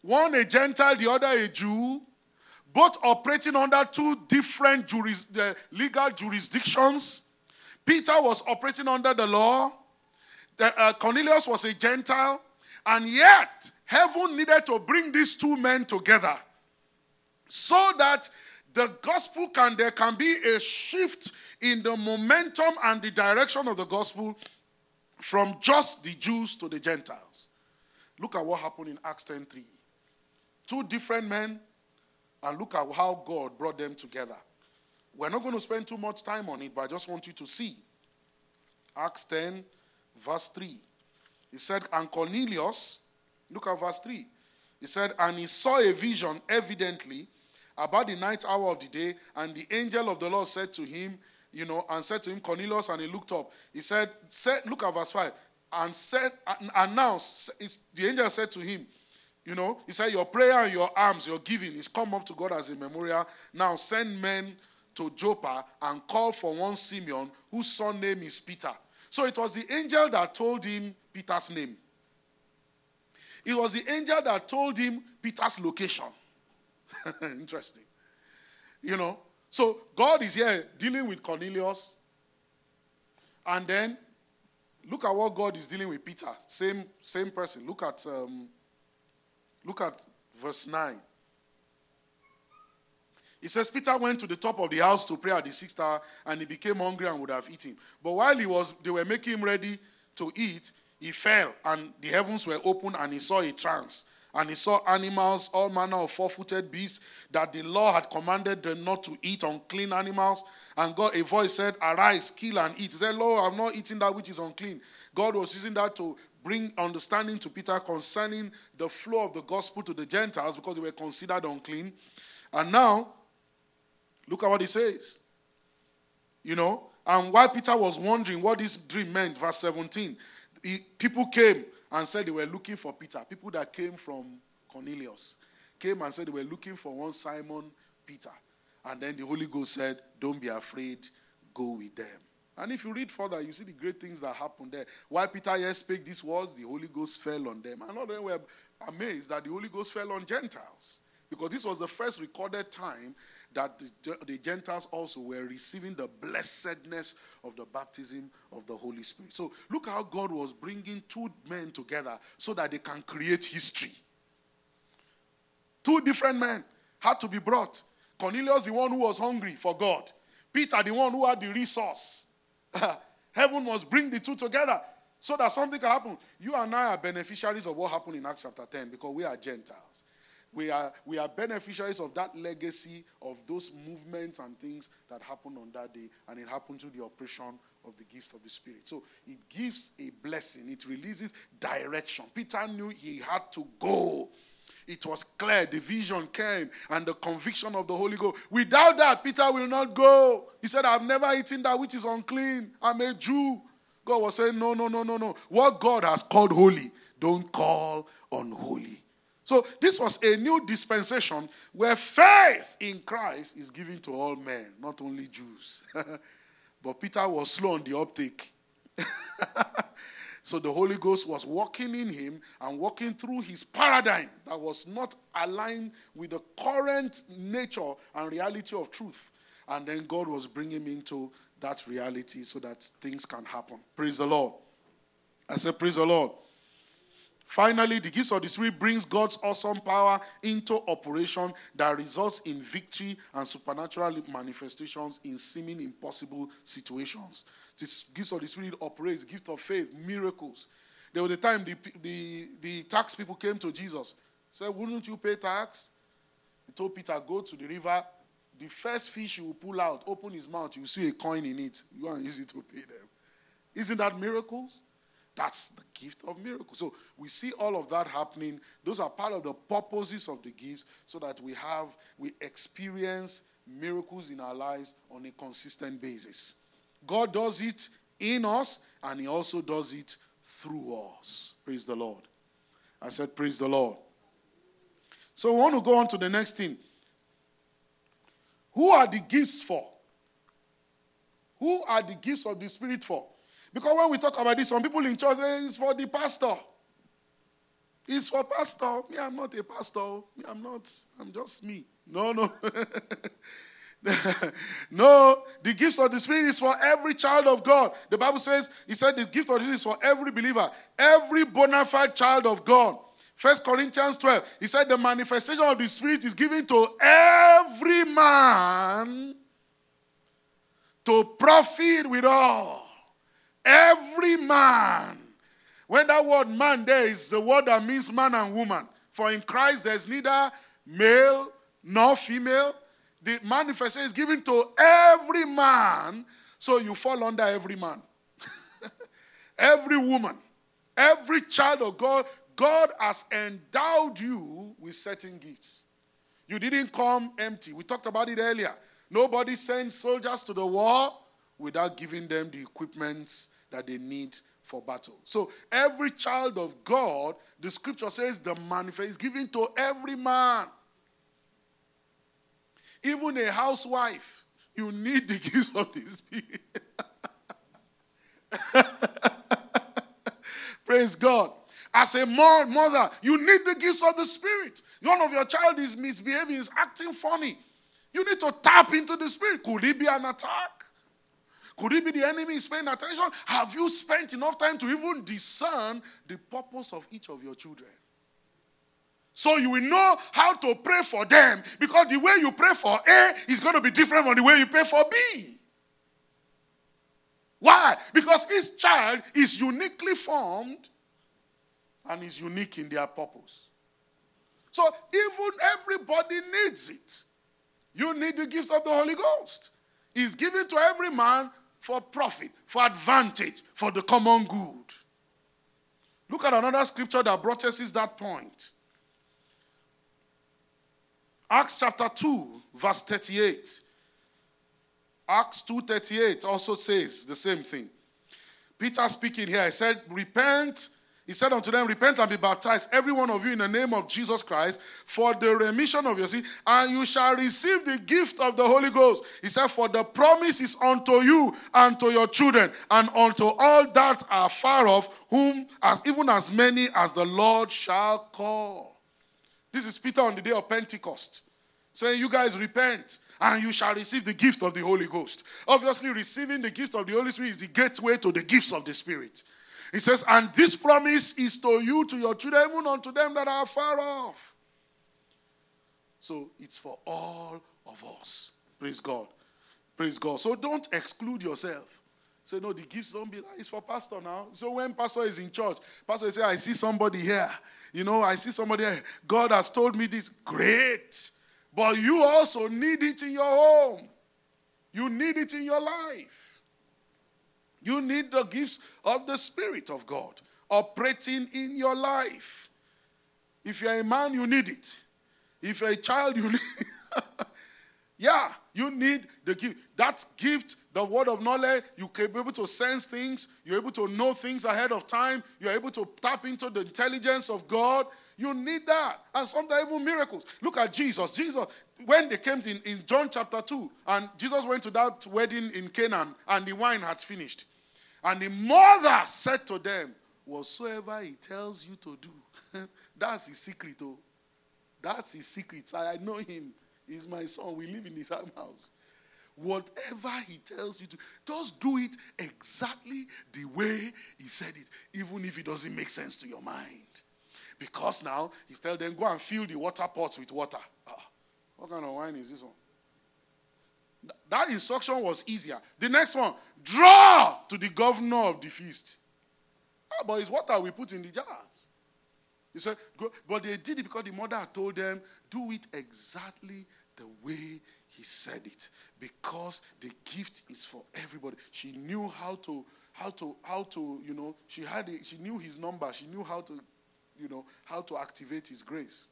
one a Gentile, the other a Jew, both operating under two different juris, uh, legal jurisdictions. Peter was operating under the law, the, uh, Cornelius was a Gentile, and yet heaven needed to bring these two men together so that the gospel can there can be a shift in the momentum and the direction of the gospel from just the Jews to the Gentiles. Look at what happened in Acts 10:3. Two different men, and look at how God brought them together. We're not going to spend too much time on it, but I just want you to see. Acts 10, verse 3. He said, And Cornelius, Look at verse 3. He said, And he saw a vision evidently about the ninth hour of the day, and the angel of the Lord said to him, you know, and said to him, Cornelius, and he looked up. He said, said Look at verse 5. And said, and announced, the angel said to him, you know, he said, Your prayer and your alms, your giving is come up to God as a memorial. Now send men to Joppa and call for one Simeon, whose son name is Peter. So it was the angel that told him Peter's name. It was the angel that told him Peter's location. [laughs] Interesting. You know, so God is here dealing with Cornelius. And then look at what God is dealing with Peter. Same, same person. Look at um, look at verse 9. It says Peter went to the top of the house to pray at the sixth hour, and he became hungry and would have eaten. But while he was, they were making him ready to eat, he fell, and the heavens were opened, and he saw a trance. And he saw animals, all manner of four footed beasts, that the law had commanded them not to eat unclean animals. And God, a voice said, Arise, kill and eat. He said, Lord, I'm not eating that which is unclean. God was using that to bring understanding to Peter concerning the flow of the gospel to the Gentiles because they were considered unclean. And now, look at what he says. You know, and while Peter was wondering what this dream meant, verse 17, he, people came and said they were looking for Peter. People that came from Cornelius came and said they were looking for one Simon Peter. And then the Holy Ghost said, Don't be afraid, go with them. And if you read further, you see the great things that happened there. While Peter here spake these words, the Holy Ghost fell on them. And all of them were amazed that the Holy Ghost fell on Gentiles. Because this was the first recorded time that the, the, Gentiles also were receiving the blessedness of the baptism of the Holy Spirit. So look how God was bringing two men together so that they can create history. Two different men had to be brought. Cornelius, the one who was hungry for God. Peter, the one who had the resource. [laughs] Heaven must bring the two together so that something can happen. You and I are beneficiaries of what happened in Acts chapter 10 because we are Gentiles. We are, we are beneficiaries of that legacy of those movements and things that happened on that day, and it happened through the operation of the gift of the Spirit. So it gives a blessing, it releases direction. Peter knew he had to go. It was clear, the vision came, and the conviction of the Holy Ghost. Without that, Peter will not go. He said, I've never eaten that which is unclean. I'm a Jew. God was saying, No, no, no, no, no. What God has called holy, don't call unholy. So this was a new dispensation where faith in Christ is given to all men, not only Jews. [laughs] but Peter was slow on the uptake. [laughs] so the Holy Ghost was working in him and working through his paradigm that was not aligned with the current nature and reality of truth. And then God was bringing him into that reality so that things can happen. Praise the Lord. I said, Praise the Lord. Finally, the gifts of the Spirit brings God's awesome power into operation that results in victory and supernatural manifestations in seeming impossible situations. This gifts of the Spirit operates, gift of faith, miracles. There was a time the, the, the tax people came to Jesus. Said, wouldn't you pay tax? He told Peter, go to the river. The first fish you will pull out, open his mouth, you see a coin in it. You want to use it to pay them. Isn't that miracles? That's the gift of miracles. So we see all of that happening. Those are part of the purposes of the gifts so that we have, we experience miracles in our lives on a consistent basis. God does it in us and He also does it through us. Praise the Lord. I said, Praise the Lord. So we want to go on to the next thing. Who are the gifts for? Who are the gifts of the Spirit for? Because when we talk about this, some people in church say it's for the pastor. It's for pastor. Me, I'm not a pastor. Me, I'm not. I'm just me. No, no. [laughs] no, the gifts of the Spirit is for every child of God. The Bible says, He said the gift of the Spirit is for every believer, every bona fide child of God. First Corinthians 12, he said the manifestation of the Spirit is given to every man to profit with all. Every man. When that word man there is the word that means man and woman. For in Christ there's neither male nor female. The manifestation is given to every man, so you fall under every man. [laughs] every woman, every child of God, God has endowed you with certain gifts. You didn't come empty. We talked about it earlier. Nobody sends soldiers to the war without giving them the equipments that they need for battle. So every child of God, the scripture says the manifest is given to every man. Even a housewife, you need the [laughs] gifts of the Spirit. [laughs] Praise God. As a mother, you need the gifts of the Spirit. One of your child is misbehaving, is acting funny. You need to tap into the Spirit. Could it be an attack? Could it be the enemy is paying attention? Have you spent enough time to even discern the purpose of each of your children? So you will know how to pray for them because the way you pray for A is going to be different from the way you pray for B. Why? Because each child is uniquely formed and is unique in their purpose. So even everybody needs it. You need the gifts of the Holy Ghost. It's given to every man for profit, for advantage, for the common good. Look at another scripture that brought us that point. Acts chapter 2, verse 38. Acts 2:38 also says the same thing. Peter speaking here, he said, Repent he said unto them, Repent and be baptized, every one of you, in the name of Jesus Christ, for the remission of your sin, and you shall receive the gift of the Holy Ghost. He said, For the promise is unto you and to your children, and unto all that are far off, whom as even as many as the Lord shall call. This is Peter on the day of Pentecost, saying, You guys repent and you shall receive the gift of the Holy Ghost. Obviously, receiving the gift of the Holy Spirit is the gateway to the gifts of the Spirit. He says, And this promise is to you, to your children, even unto them that are far off. So it's for all of us. Praise God. Praise God. So don't exclude yourself. Say, no, the gifts don't be like it's for pastor now. So when pastor is in church, pastor say, I see somebody here. You know, I see somebody here. God has told me this. Great. But you also need it in your home. You need it in your life. You need the gifts of the Spirit of God operating in your life. If you're a man, you need it. If you're a child, you [laughs] need yeah, you need the gift. That gift, the word of knowledge, you can be able to sense things, you're able to know things ahead of time, you're able to tap into the intelligence of God. You need that. And sometimes even miracles. Look at Jesus. Jesus, when they came in, in John chapter 2, and Jesus went to that wedding in Canaan, and the wine had finished. And the mother said to them, Whatsoever he tells you to do, [laughs] that's his secret. Oh. That's his secret. I know him. He's my son. We live in same house. Whatever he tells you to, just do it exactly the way he said it, even if it doesn't make sense to your mind. Because now he's telling them, go and fill the water pots with water. Ah, what kind of wine is this one? That instruction was easier. The next one, draw to the governor of the feast. Ah, but it's water we put in the jars. He said, but they did it because the mother told them, do it exactly the way he said it. Because the gift is for everybody. She knew how to, how to, how to, you know, she had it, she knew his number, she knew how to, you know, how to activate his grace.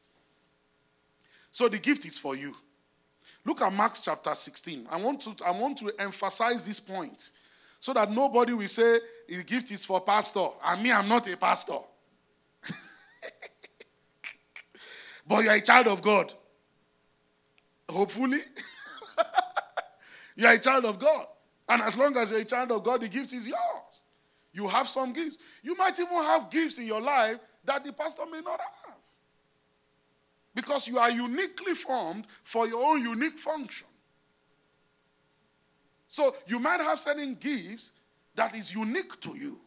So the gift is for you. Look at Mark chapter 16. I want to, I want to emphasize this point so that nobody will say the gift is for pastor. And me, I'm not a pastor. [laughs] but you're a child of God. Hopefully. [laughs] you're a child of God. And as long as you're a child of God, the gift is yours. You have some gifts. You might even have gifts in your life that the pastor may not have. Because you are uniquely formed for your own unique function. So you might have certain gifts that is unique to you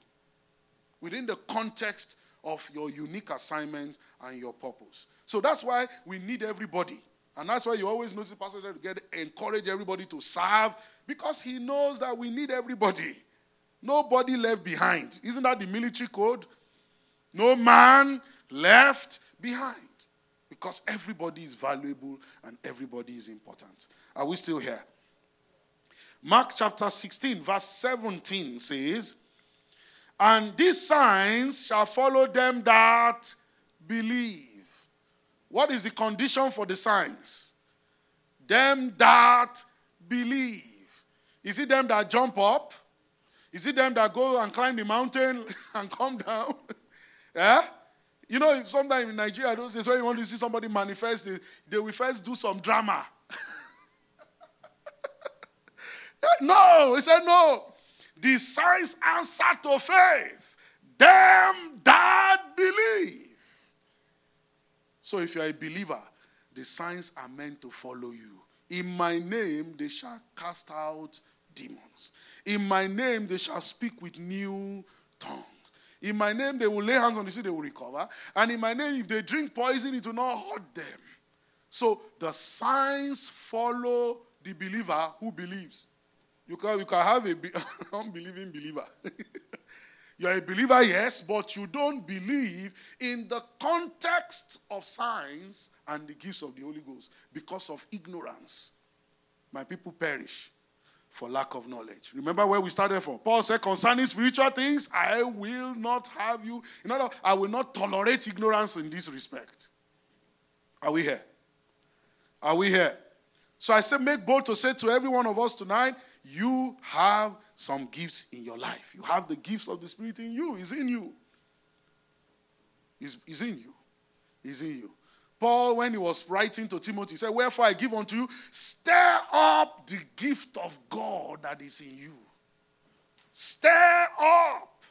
within the context of your unique assignment and your purpose. So that's why we need everybody. And that's why you always notice Pastor to get encourage everybody to serve because he knows that we need everybody. Nobody left behind. Isn't that the military code? No man left behind because everybody is valuable and everybody is important. Are we still here? Mark chapter 16, verse 17 says, And these signs shall follow them that believe. What is the condition for the signs? Them that believe. Is it them that jump up? Is it them that go and climb the mountain [laughs] and come down? yeah? [laughs] You know, sometimes in Nigeria, those days when you want to see somebody manifest, they, will first do some drama. [laughs] no, he said, no. The signs answer to faith. them that believe. So if you are a believer, the signs are meant to follow you. In my name, they shall cast out demons. In my name, they shall speak with new tongues. In my name, they will lay hands on the sick, they will recover. And in my name, if they drink poison, it will not hurt them. So the signs follow the believer who believes. You can, you can have an [laughs] unbelieving believer. [laughs] You're a believer, yes, but you don't believe in the context of signs and the gifts of the Holy Ghost because of ignorance. My people perish for lack of knowledge. Remember where we started from? Paul said, concerning spiritual things, I will not have you. In other words, I will not tolerate ignorance in this respect. Are we here? Are we here? So I said, make bold to say to every one of us tonight, you have some gifts in your life. You have the gifts of the Spirit in you. Is in you. Is is in you. Is in you. Paul, when he was writing to Timothy, said, Wherefore I give unto you, stir up the gift of God that is in you. Stir up.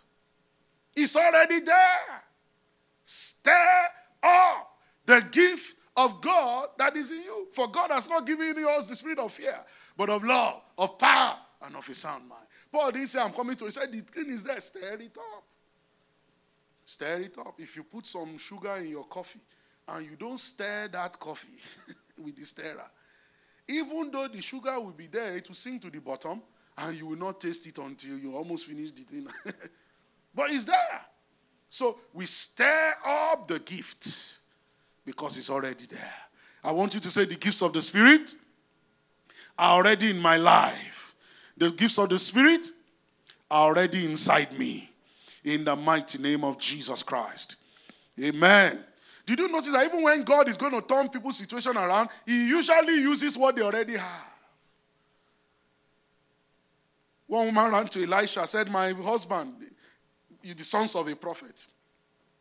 It's already there. Stir up the gift of God that is in you. For God has not given you us the spirit of fear, but of love, of power, and of a sound mind. Paul didn't say, I'm coming to. He said, The thing is there, stir it up. Stir it up. If you put some sugar in your coffee, and you don't stir that coffee [laughs] with the stirrer, even though the sugar will be there, it will sink to the bottom and you will not taste it until you almost finish the thing. [laughs] but it's there. So we stir up the gift because it's already there. I want you to say the gifts of the Spirit are already in my life. The gifts of the Spirit are already inside me. In the mighty name of Jesus Christ. Amen. Did you notice that even when God is going to turn people's situation around, He usually uses what they already have? One woman ran to Elisha, and said, My husband, the sons of a prophet.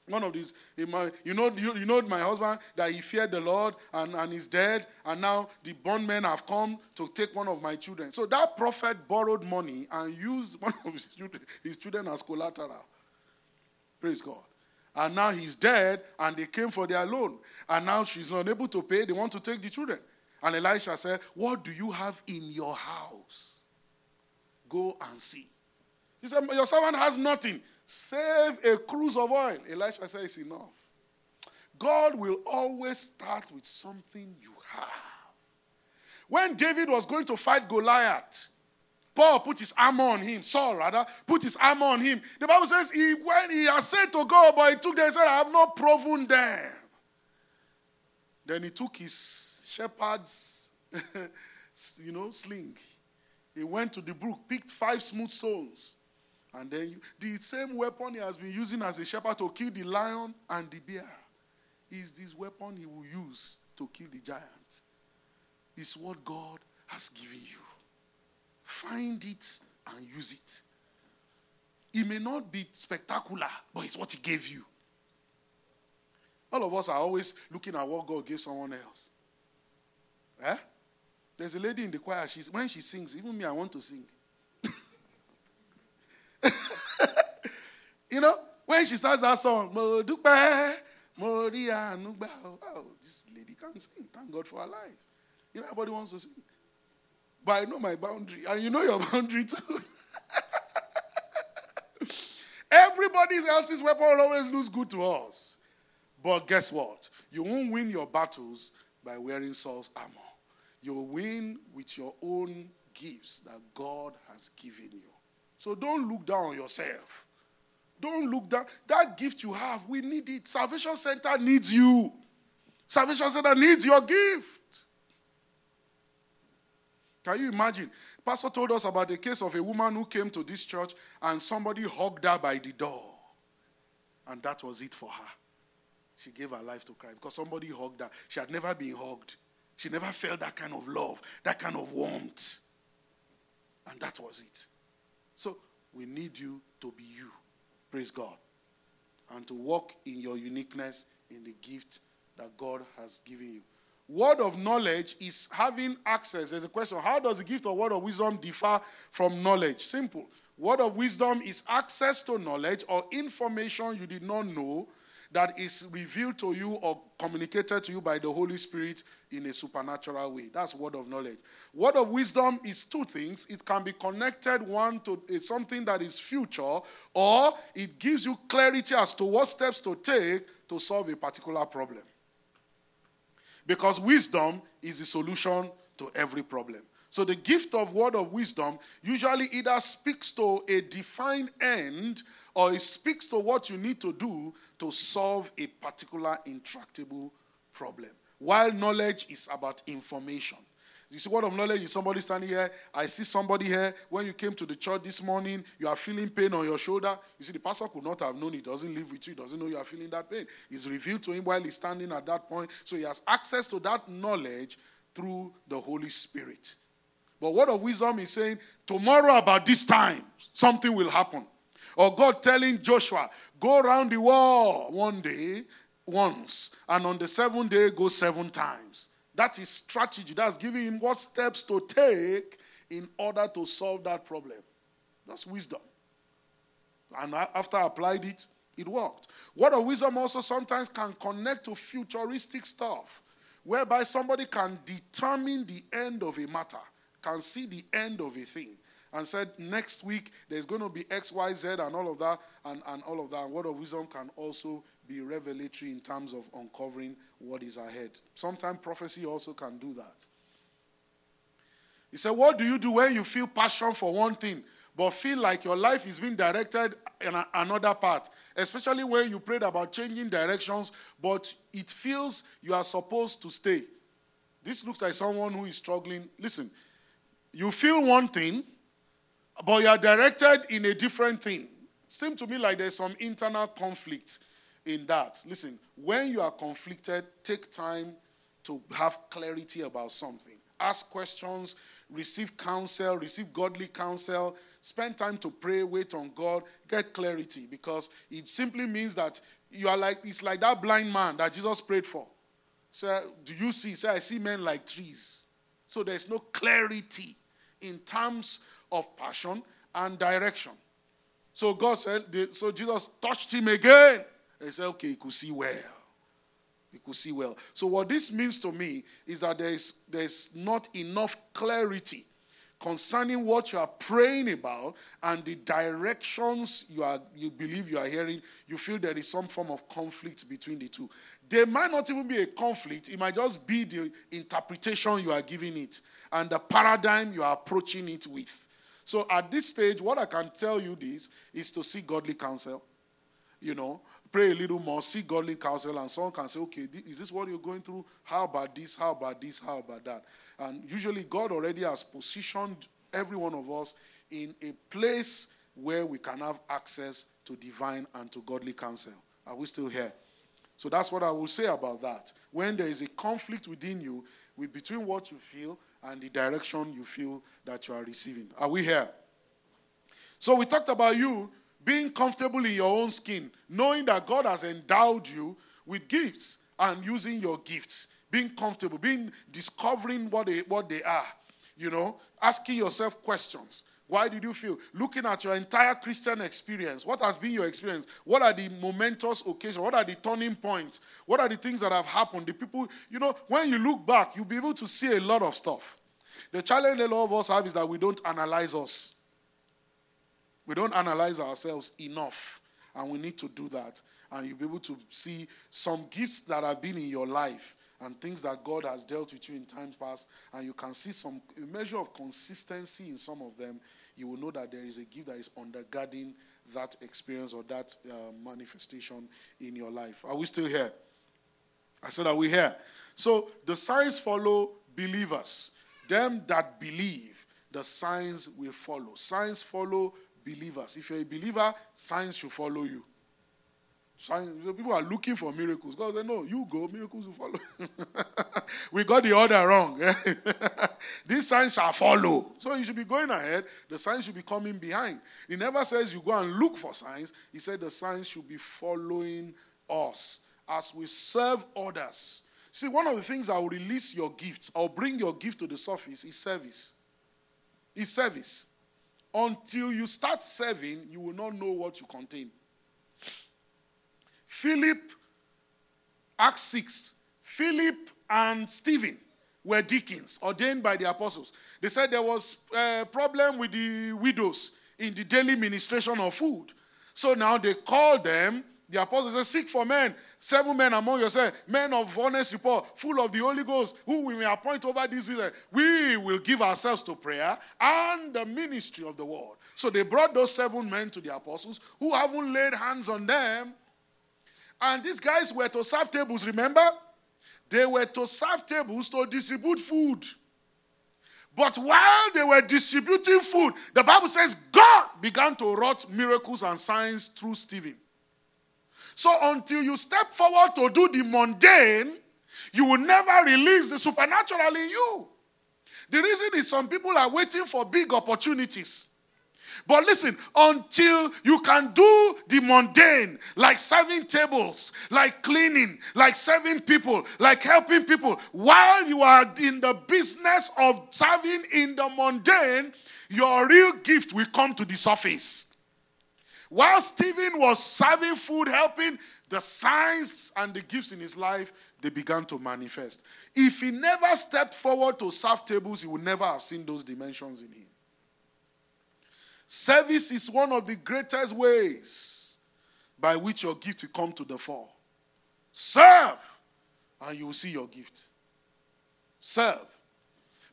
One of these, you know, you, you know my husband that he feared the Lord and, and is dead, and now the bondmen have come to take one of my children. So that prophet borrowed money and used [laughs] one of his children, his children as collateral. Praise God. And now he's dead, and they came for their loan. And now she's not able to pay. They want to take the children. And Elisha said, What do you have in your house? Go and see. He said, Your servant has nothing. Save a cruse of oil. Elisha said, It's enough. God will always start with something you have. When David was going to fight Goliath, Paul put his armor on him. Saul, rather, put his armor on him. The Bible says he when he has said to go, but he took them and said, I have not proven them. Then he took his shepherd's, [laughs] you know, sling. He went to the brook, picked five smooth stones. And then you, the same weapon he has been using as a shepherd to kill the lion and the bear is this weapon he will use to kill the giant. It's what God has given you. Find it and use it. It may not be spectacular, but it's what He gave you. All of us are always looking at what God gave someone else. Eh? There's a lady in the choir, she's, when she sings, even me, I want to sing. [laughs] you know, when she starts that song, oh, this lady can't sing. Thank God for her life. You know, everybody wants to sing. But I know my boundary, and you know your [laughs] boundary too. Everybody else's weapon will always looks good to us. But guess what? You won't win your battles by wearing Saul's armor. You'll win with your own gifts that God has given you. So don't look down on yourself. Don't look down. That gift you have, we need it. Salvation Center needs you. Salvation Center needs your gift. Can you imagine? Pastor told us about the case of a woman who came to this church and somebody hugged her by the door. And that was it for her. She gave her life to Christ because somebody hugged her. She had never been hugged. She never felt that kind of love, that kind of warmth. And that was it. So we need you to be you. Praise God. And to walk in your uniqueness in the gift that God has given you. Word of knowledge is having access. There's a question how does the gift of word of wisdom differ from knowledge? Simple. Word of wisdom is access to knowledge or information you did not know that is revealed to you or communicated to you by the Holy Spirit in a supernatural way. That's word of knowledge. Word of wisdom is two things. It can be connected one to something that is future, or it gives you clarity as to what steps to take to solve a particular problem. Because wisdom is the solution to every problem. So the gift of word of wisdom usually either speaks to a defined end or it speaks to what you need to do to solve a particular intractable problem. While knowledge is about information. You see, word of knowledge is somebody standing here. I see somebody here. When you came to the church this morning, you are feeling pain on your shoulder. You see, the pastor could not have known. He doesn't live with you. He doesn't know you are feeling that pain. It's revealed to him while he's standing at that point. So he has access to that knowledge through the Holy Spirit. But word of wisdom is saying, tomorrow about this time, something will happen. Or God telling Joshua, go around the wall one day, once, and on the seventh day, go seven times. That is strategy. That's giving him what steps to take in order to solve that problem. That's wisdom. And after I applied it, it worked. Word of wisdom also sometimes can connect to futuristic stuff, whereby somebody can determine the end of a matter, can see the end of a thing and said next week there's going to be X, Y, Z, and all of that, and, and all of that. Word of wisdom can also be revelatory in terms of uncovering what is ahead. Sometimes prophecy also can do that. He said, What do you do when you feel passion for one thing, but feel like your life is being directed in a, another part? Especially when you prayed about changing directions, but it feels you are supposed to stay. This looks like someone who is struggling. Listen, you feel one thing, but you are directed in a different thing. Seems to me like there's some internal conflict in that. Listen, when you are conflicted, take time to have clarity about something. Ask questions, receive counsel, receive godly counsel, spend time to pray, wait on God, get clarity because it simply means that you are like it's like that blind man that Jesus prayed for. So, do you see? Say, I see men like trees. So there's no clarity in terms of passion and direction. So God said, so Jesus touched him again. He said, okay, he could see well. He could see well. So what this means to me is that there is there's not enough clarity concerning what you are praying about and the directions you are you believe you are hearing you feel there is some form of conflict between the two there might not even be a conflict it might just be the interpretation you are giving it and the paradigm you are approaching it with so at this stage, what I can tell you this is to seek godly counsel. You know, pray a little more, seek godly counsel, and someone can say, okay, is this what you're going through? How about this? How about this? How about that? And usually, God already has positioned every one of us in a place where we can have access to divine and to godly counsel. Are we still here? So that's what I will say about that. When there is a conflict within you between what you feel and the direction you feel that you are receiving. Are we here? So we talked about you being comfortable in your own skin, knowing that God has endowed you with gifts and using your gifts, being comfortable, being discovering what they what they are, you know, asking yourself questions. Why did you feel? Looking at your entire Christian experience, what has been your experience? What are the momentous occasions? What are the turning points? What are the things that have happened? The people, you know, when you look back, you'll be able to see a lot of stuff. The challenge a lot of us have is that we don't analyze us. We don't analyze ourselves enough, and we need to do that. And you'll be able to see some gifts that have been in your life and things that God has dealt with you in times past, and you can see some measure of consistency in some of them. You will know that there is a gift that is undergirding that experience or that uh, manifestation in your life. Are we still here? I said, Are we here? So the signs follow believers. Them that believe, the signs will follow. Signs follow believers. If you're a believer, signs should follow you. Signs, people are looking for miracles. God said, No, you go, miracles will follow. [laughs] we got the order wrong. [laughs] These signs shall follow. So you should be going ahead. The signs should be coming behind. He never says you go and look for signs. He said the signs should be following us as we serve others. See, one of the things that will release your gifts or bring your gift to the surface is service. Is service. until you start serving, you will not know what you contain. Philip, Acts 6, Philip and Stephen were deacons ordained by the apostles. They said there was a problem with the widows in the daily ministration of food. So now they called them the apostles said, Seek for men, seven men among yourselves, men of honest report, full of the Holy Ghost, who we may appoint over this business. We will give ourselves to prayer and the ministry of the word. So they brought those seven men to the apostles who haven't laid hands on them. And these guys were to serve tables, remember? They were to serve tables to distribute food. But while they were distributing food, the Bible says God began to wrought miracles and signs through Stephen. So until you step forward to do the mundane, you will never release the supernatural in you. The reason is some people are waiting for big opportunities. But listen, until you can do the mundane, like serving tables, like cleaning, like serving people, like helping people, while you are in the business of serving in the mundane, your real gift will come to the surface. While Stephen was serving food, helping, the signs and the gifts in his life, they began to manifest. If he never stepped forward to serve tables, he would never have seen those dimensions in him. Service is one of the greatest ways by which your gift will come to the fore. Serve, and you will see your gift. Serve.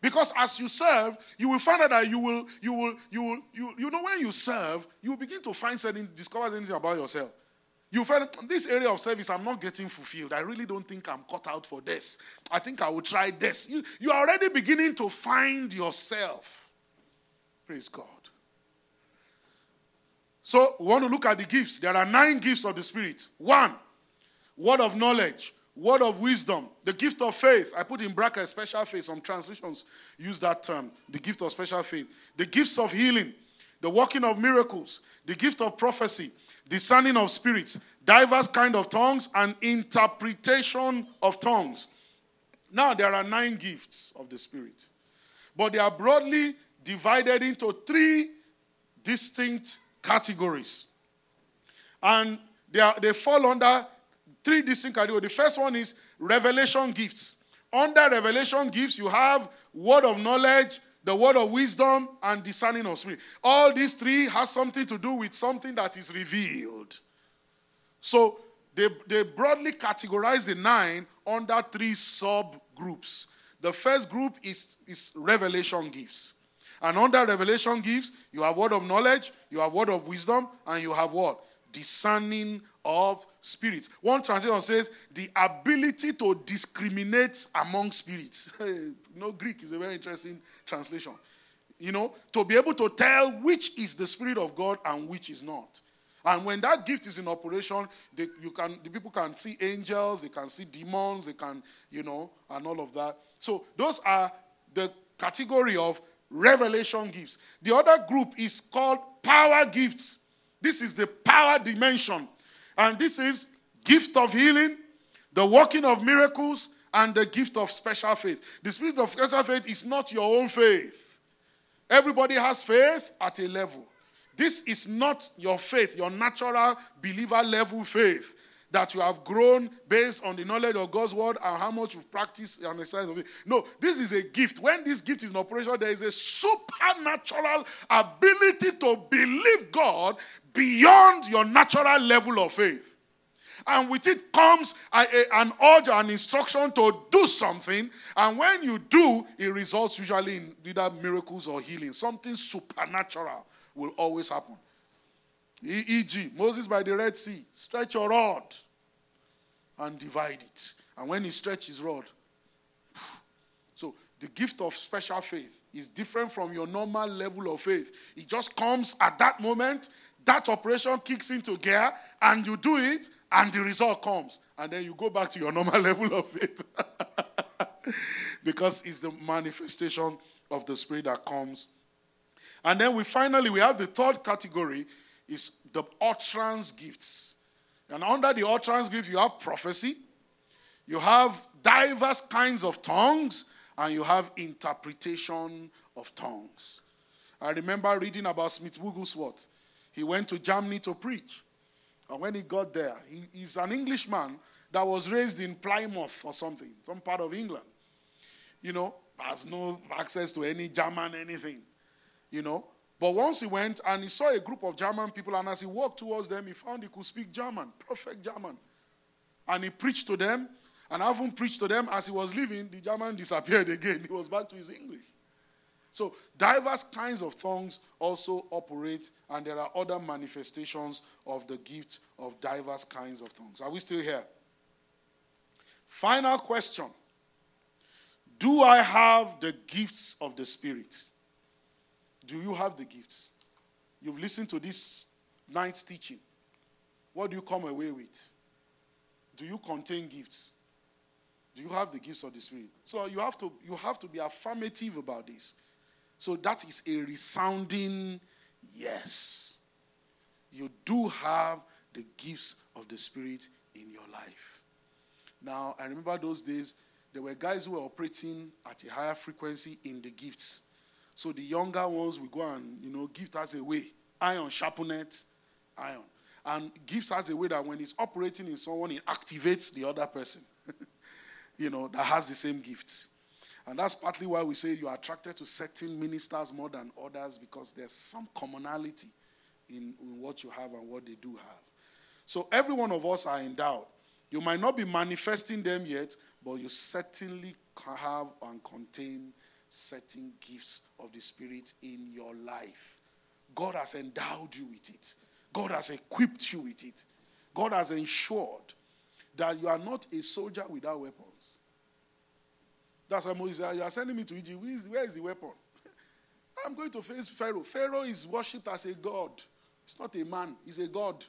Because as you serve, you will find out that you will, you will, you will, you, you know, when you serve, you will begin to find certain, discover anything about yourself. You find this area of service, I'm not getting fulfilled. I really don't think I'm cut out for this. I think I will try this. You, you're already beginning to find yourself. Praise God. So, we want to look at the gifts. There are nine gifts of the Spirit. One, word of knowledge word of wisdom, the gift of faith. I put in brackets special faith. Some translations use that term, the gift of special faith. The gifts of healing, the working of miracles, the gift of prophecy, discerning of spirits, diverse kind of tongues, and interpretation of tongues. Now there are nine gifts of the Spirit, but they are broadly divided into three distinct categories. And they, are, they fall under three distinct categories. The first one is revelation gifts. Under revelation gifts, you have word of knowledge, the word of wisdom, and discerning of spirit. All these three has something to do with something that is revealed. So they, they broadly categorize the nine under three subgroups. The first group is, is revelation gifts. And under revelation gifts, you have word of knowledge, you have word of wisdom, and you have what? Discerning of spirits. One translation says the ability to discriminate among spirits. [laughs] know, Greek is a very interesting translation. You know, to be able to tell which is the spirit of God and which is not. And when that gift is in operation, they, you can the people can see angels, they can see demons, they can, you know, and all of that. So those are the category of revelation gifts. The other group is called power gifts. This is the power dimension and this is gift of healing, the working of miracles, and the gift of special faith. The spirit of special faith is not your own faith. Everybody has faith at a level. This is not your faith, your natural believer level faith that you have grown based on the knowledge of God's word and how much you've practiced and exercised of it. No, this is a gift. When this gift is in operation, there is a supernatural ability to believe God beyond your natural level of faith. And with it comes a, a, an urge an instruction to do something. And when you do, it results usually in either miracles or healing. Something supernatural will always happen. E.g., Moses by the Red Sea, stretch your rod and divide it. And when he stretched his rod, [sighs] so the gift of special faith is different from your normal level of faith. It just comes at that moment, that operation kicks into gear, and you do it, and the result comes. And then you go back to your normal [laughs] level of faith. [laughs] because it's the manifestation of the spirit that comes. And then we finally we have the third category is the utterance gifts. And under the utterance gift, you have prophecy, you have diverse kinds of tongues, and you have interpretation of tongues. I remember reading about Smith Wigglesworth. He went to Germany to preach. And when he got there, he, he's an Englishman that was raised in Plymouth or something, some part of England. You know, has no access to any German anything. You know, but once he went and he saw a group of German people, and as he walked towards them, he found he could speak German, perfect German. And he preached to them, and having preached to them as he was leaving, the German [laughs] disappeared again. He was back to his English. So, diverse kinds of tongues also operate, and there are other manifestations of the gift of diverse kinds of tongues. Are we still here? Final question Do I have the gifts of the Spirit? Do you have the gifts? You've listened to this night's teaching. What do you come away with? Do you contain gifts? Do you have the gifts of the Spirit? So you have to you have to be affirmative about this. So that is a resounding yes. You do have the gifts of the Spirit in your life. Now, I remember those days, there were guys who were operating at a higher frequency in the gifts. So the younger ones will go and, you know, gift us away. Iron, sharpened iron. And gives us a way that when it's operating in someone, it activates the other person, [laughs] you know, that has the same gift. And that's partly why we say you are attracted to certain ministers more than others because there's some commonality in, in what you have and what they do have. So every one of us are endowed. You might not be manifesting them yet, but you certainly have and contain certain gifts of the Spirit in your life. God has endowed you with it, God has equipped you with it, God has ensured that you are not a soldier without weapons. That's why Moses said, You are sending me to Egypt. Where is, where is the weapon? [laughs] I'm going to face Pharaoh. Pharaoh is worshipped as a god. It's not a man, he's a god.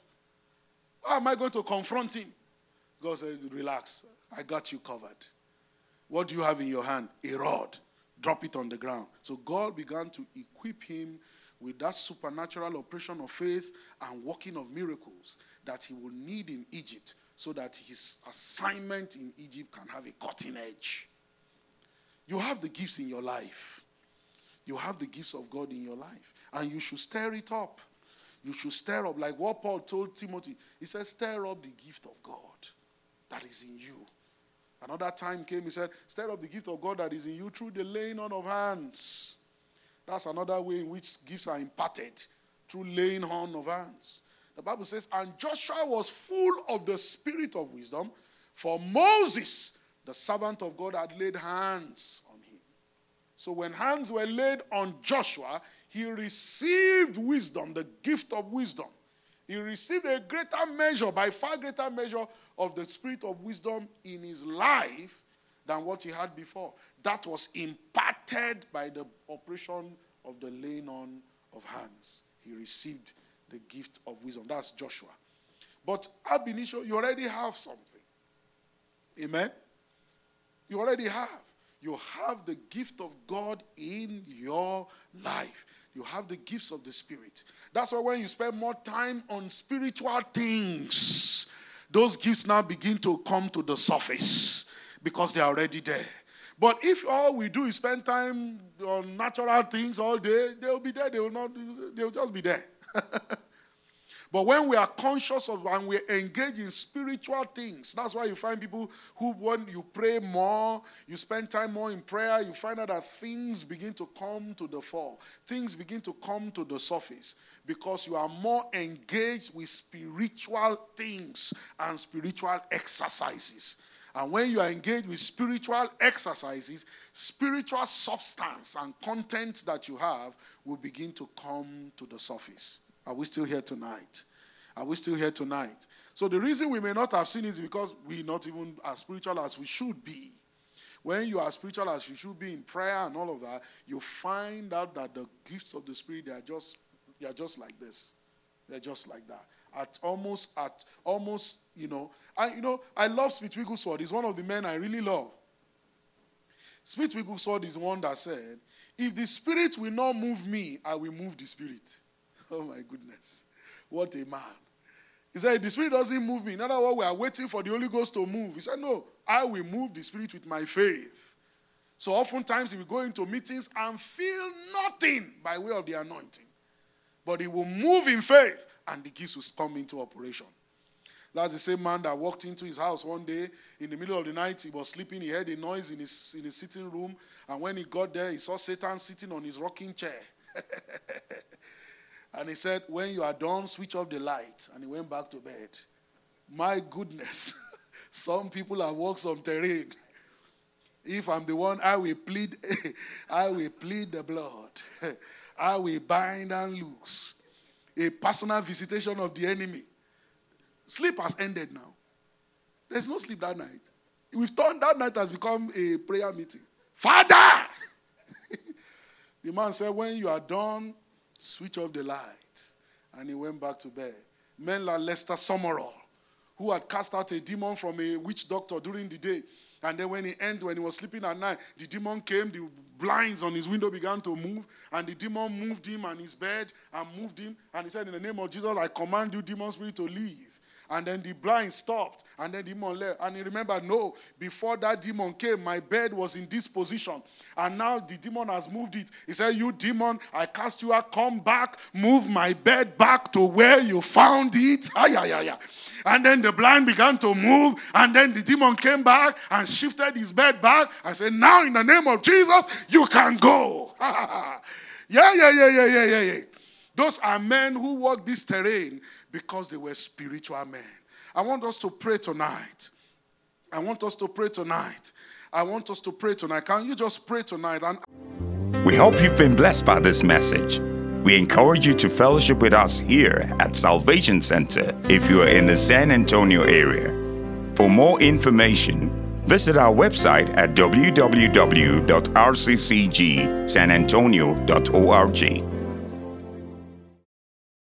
How am I going to confront him? God said, Relax. I got you covered. What do you have in your hand? A rod. Drop it on the ground. So God began to equip him with that supernatural operation of faith and working of miracles that he will need in Egypt so that his assignment in Egypt can have a cutting edge. You have the gifts in your life. You have the gifts of God in your life. And you should stir it up. You should stir up, like what Paul told Timothy. He says, Stir up the gift of God that is in you. Another time came, he said, Stir up the gift of God that is in you through the laying on of hands. That's another way in which gifts are imparted through laying on of hands. The Bible says, And Joshua was full of the spirit of wisdom, for Moses the servant of God had laid hands on him. So when hands were laid on Joshua, he received wisdom, the gift of wisdom. He received a greater measure, by far greater measure, of the spirit of wisdom in his life than what he had before. That was imparted by the operation of the laying on of hands. He received the gift of wisdom. That's Joshua. But ab initio, you already have something. Amen? You already have. You have the gift of God in your life. You have the gifts of the Spirit. That's why when you spend more time on spiritual things, those gifts now begin to come to the surface because they're already there. But if all we do is spend time on natural things all day, they'll be there. They will not. They'll just be there. [laughs] But when we are conscious of and we engage in spiritual things, that's why you find people who, when you pray more, you spend time more in prayer, you find out that things begin to come to the fore, things begin to come to the surface because you are more engaged with spiritual things and spiritual exercises. And when you are engaged with spiritual exercises, spiritual substance and content that you have will begin to come to the surface. Are we still here tonight? Are we still here tonight? So the reason we may not have seen is because we're not even as spiritual as we should be. When you are spiritual as you should be in prayer and all of that, you find out that the gifts of the Spirit they are just they are just like this. They're just like that. At almost at almost, you know, I you know, I love Smith Wigglesworth. He's one of the men I really love. Smith Wigglesworth is one that said, if the spirit will not move me, I will move the spirit. [laughs] Oh my goodness. What a man. He said, The Spirit doesn't move me. In other words, we are waiting for the Holy Ghost to move. He said, No, I will move the Spirit with my faith. So oftentimes he will go into meetings and feel nothing by way of the anointing. But he will move in faith and the gifts will come into operation. That's the same man that walked into his house one day in the middle of the night. He was sleeping. He heard a noise in his, in his sitting room. And when he got there, he saw Satan sitting on his rocking chair. [laughs] and he said, When you are done, switch off the light. And he went back to bed. My goodness. [laughs] some people have walked some terrain. If I'm the one, I will plead, [laughs] I will plead the blood. [laughs] I will bind and loose. A personal visitation of the enemy. Sleep has ended now. There's no sleep that night. We've turned that night has become a prayer meeting. Father! the man said, When you are done, switch off the light. And he went back to bed. Men like Lester Sumrall, who had cast out a demon from a witch doctor during the day. And then when he ended, when he was sleeping at night, the demon came, the blinds on his window began to move, and the demon moved him and his bed and moved him. And he said, In the name of Jesus, I command you, demon spirit, to leave. And then the blind stopped, and then the demon left. And he remembered, no, before that demon came, my bed was in this position. And now the demon has moved it. He said, You demon, I cast you out, come back, move my bed back to where you found it. Ay, ay, ay, ay. And then the blind began to move, and then the demon came back and shifted his bed back. I said, Now in the name of Jesus, you can go. [laughs] yeah, yeah, yeah, yeah, yeah, yeah, yeah. Those are men who walk this terrain because they were spiritual men. I want us to pray tonight. I want us to pray tonight. I want us to pray tonight. Can you just pray tonight? And we hope you've been blessed by this message. We encourage you to fellowship with us here at Salvation Center if you are in the San Antonio area. For more information, visit our website at www.rccgsanantonio.org.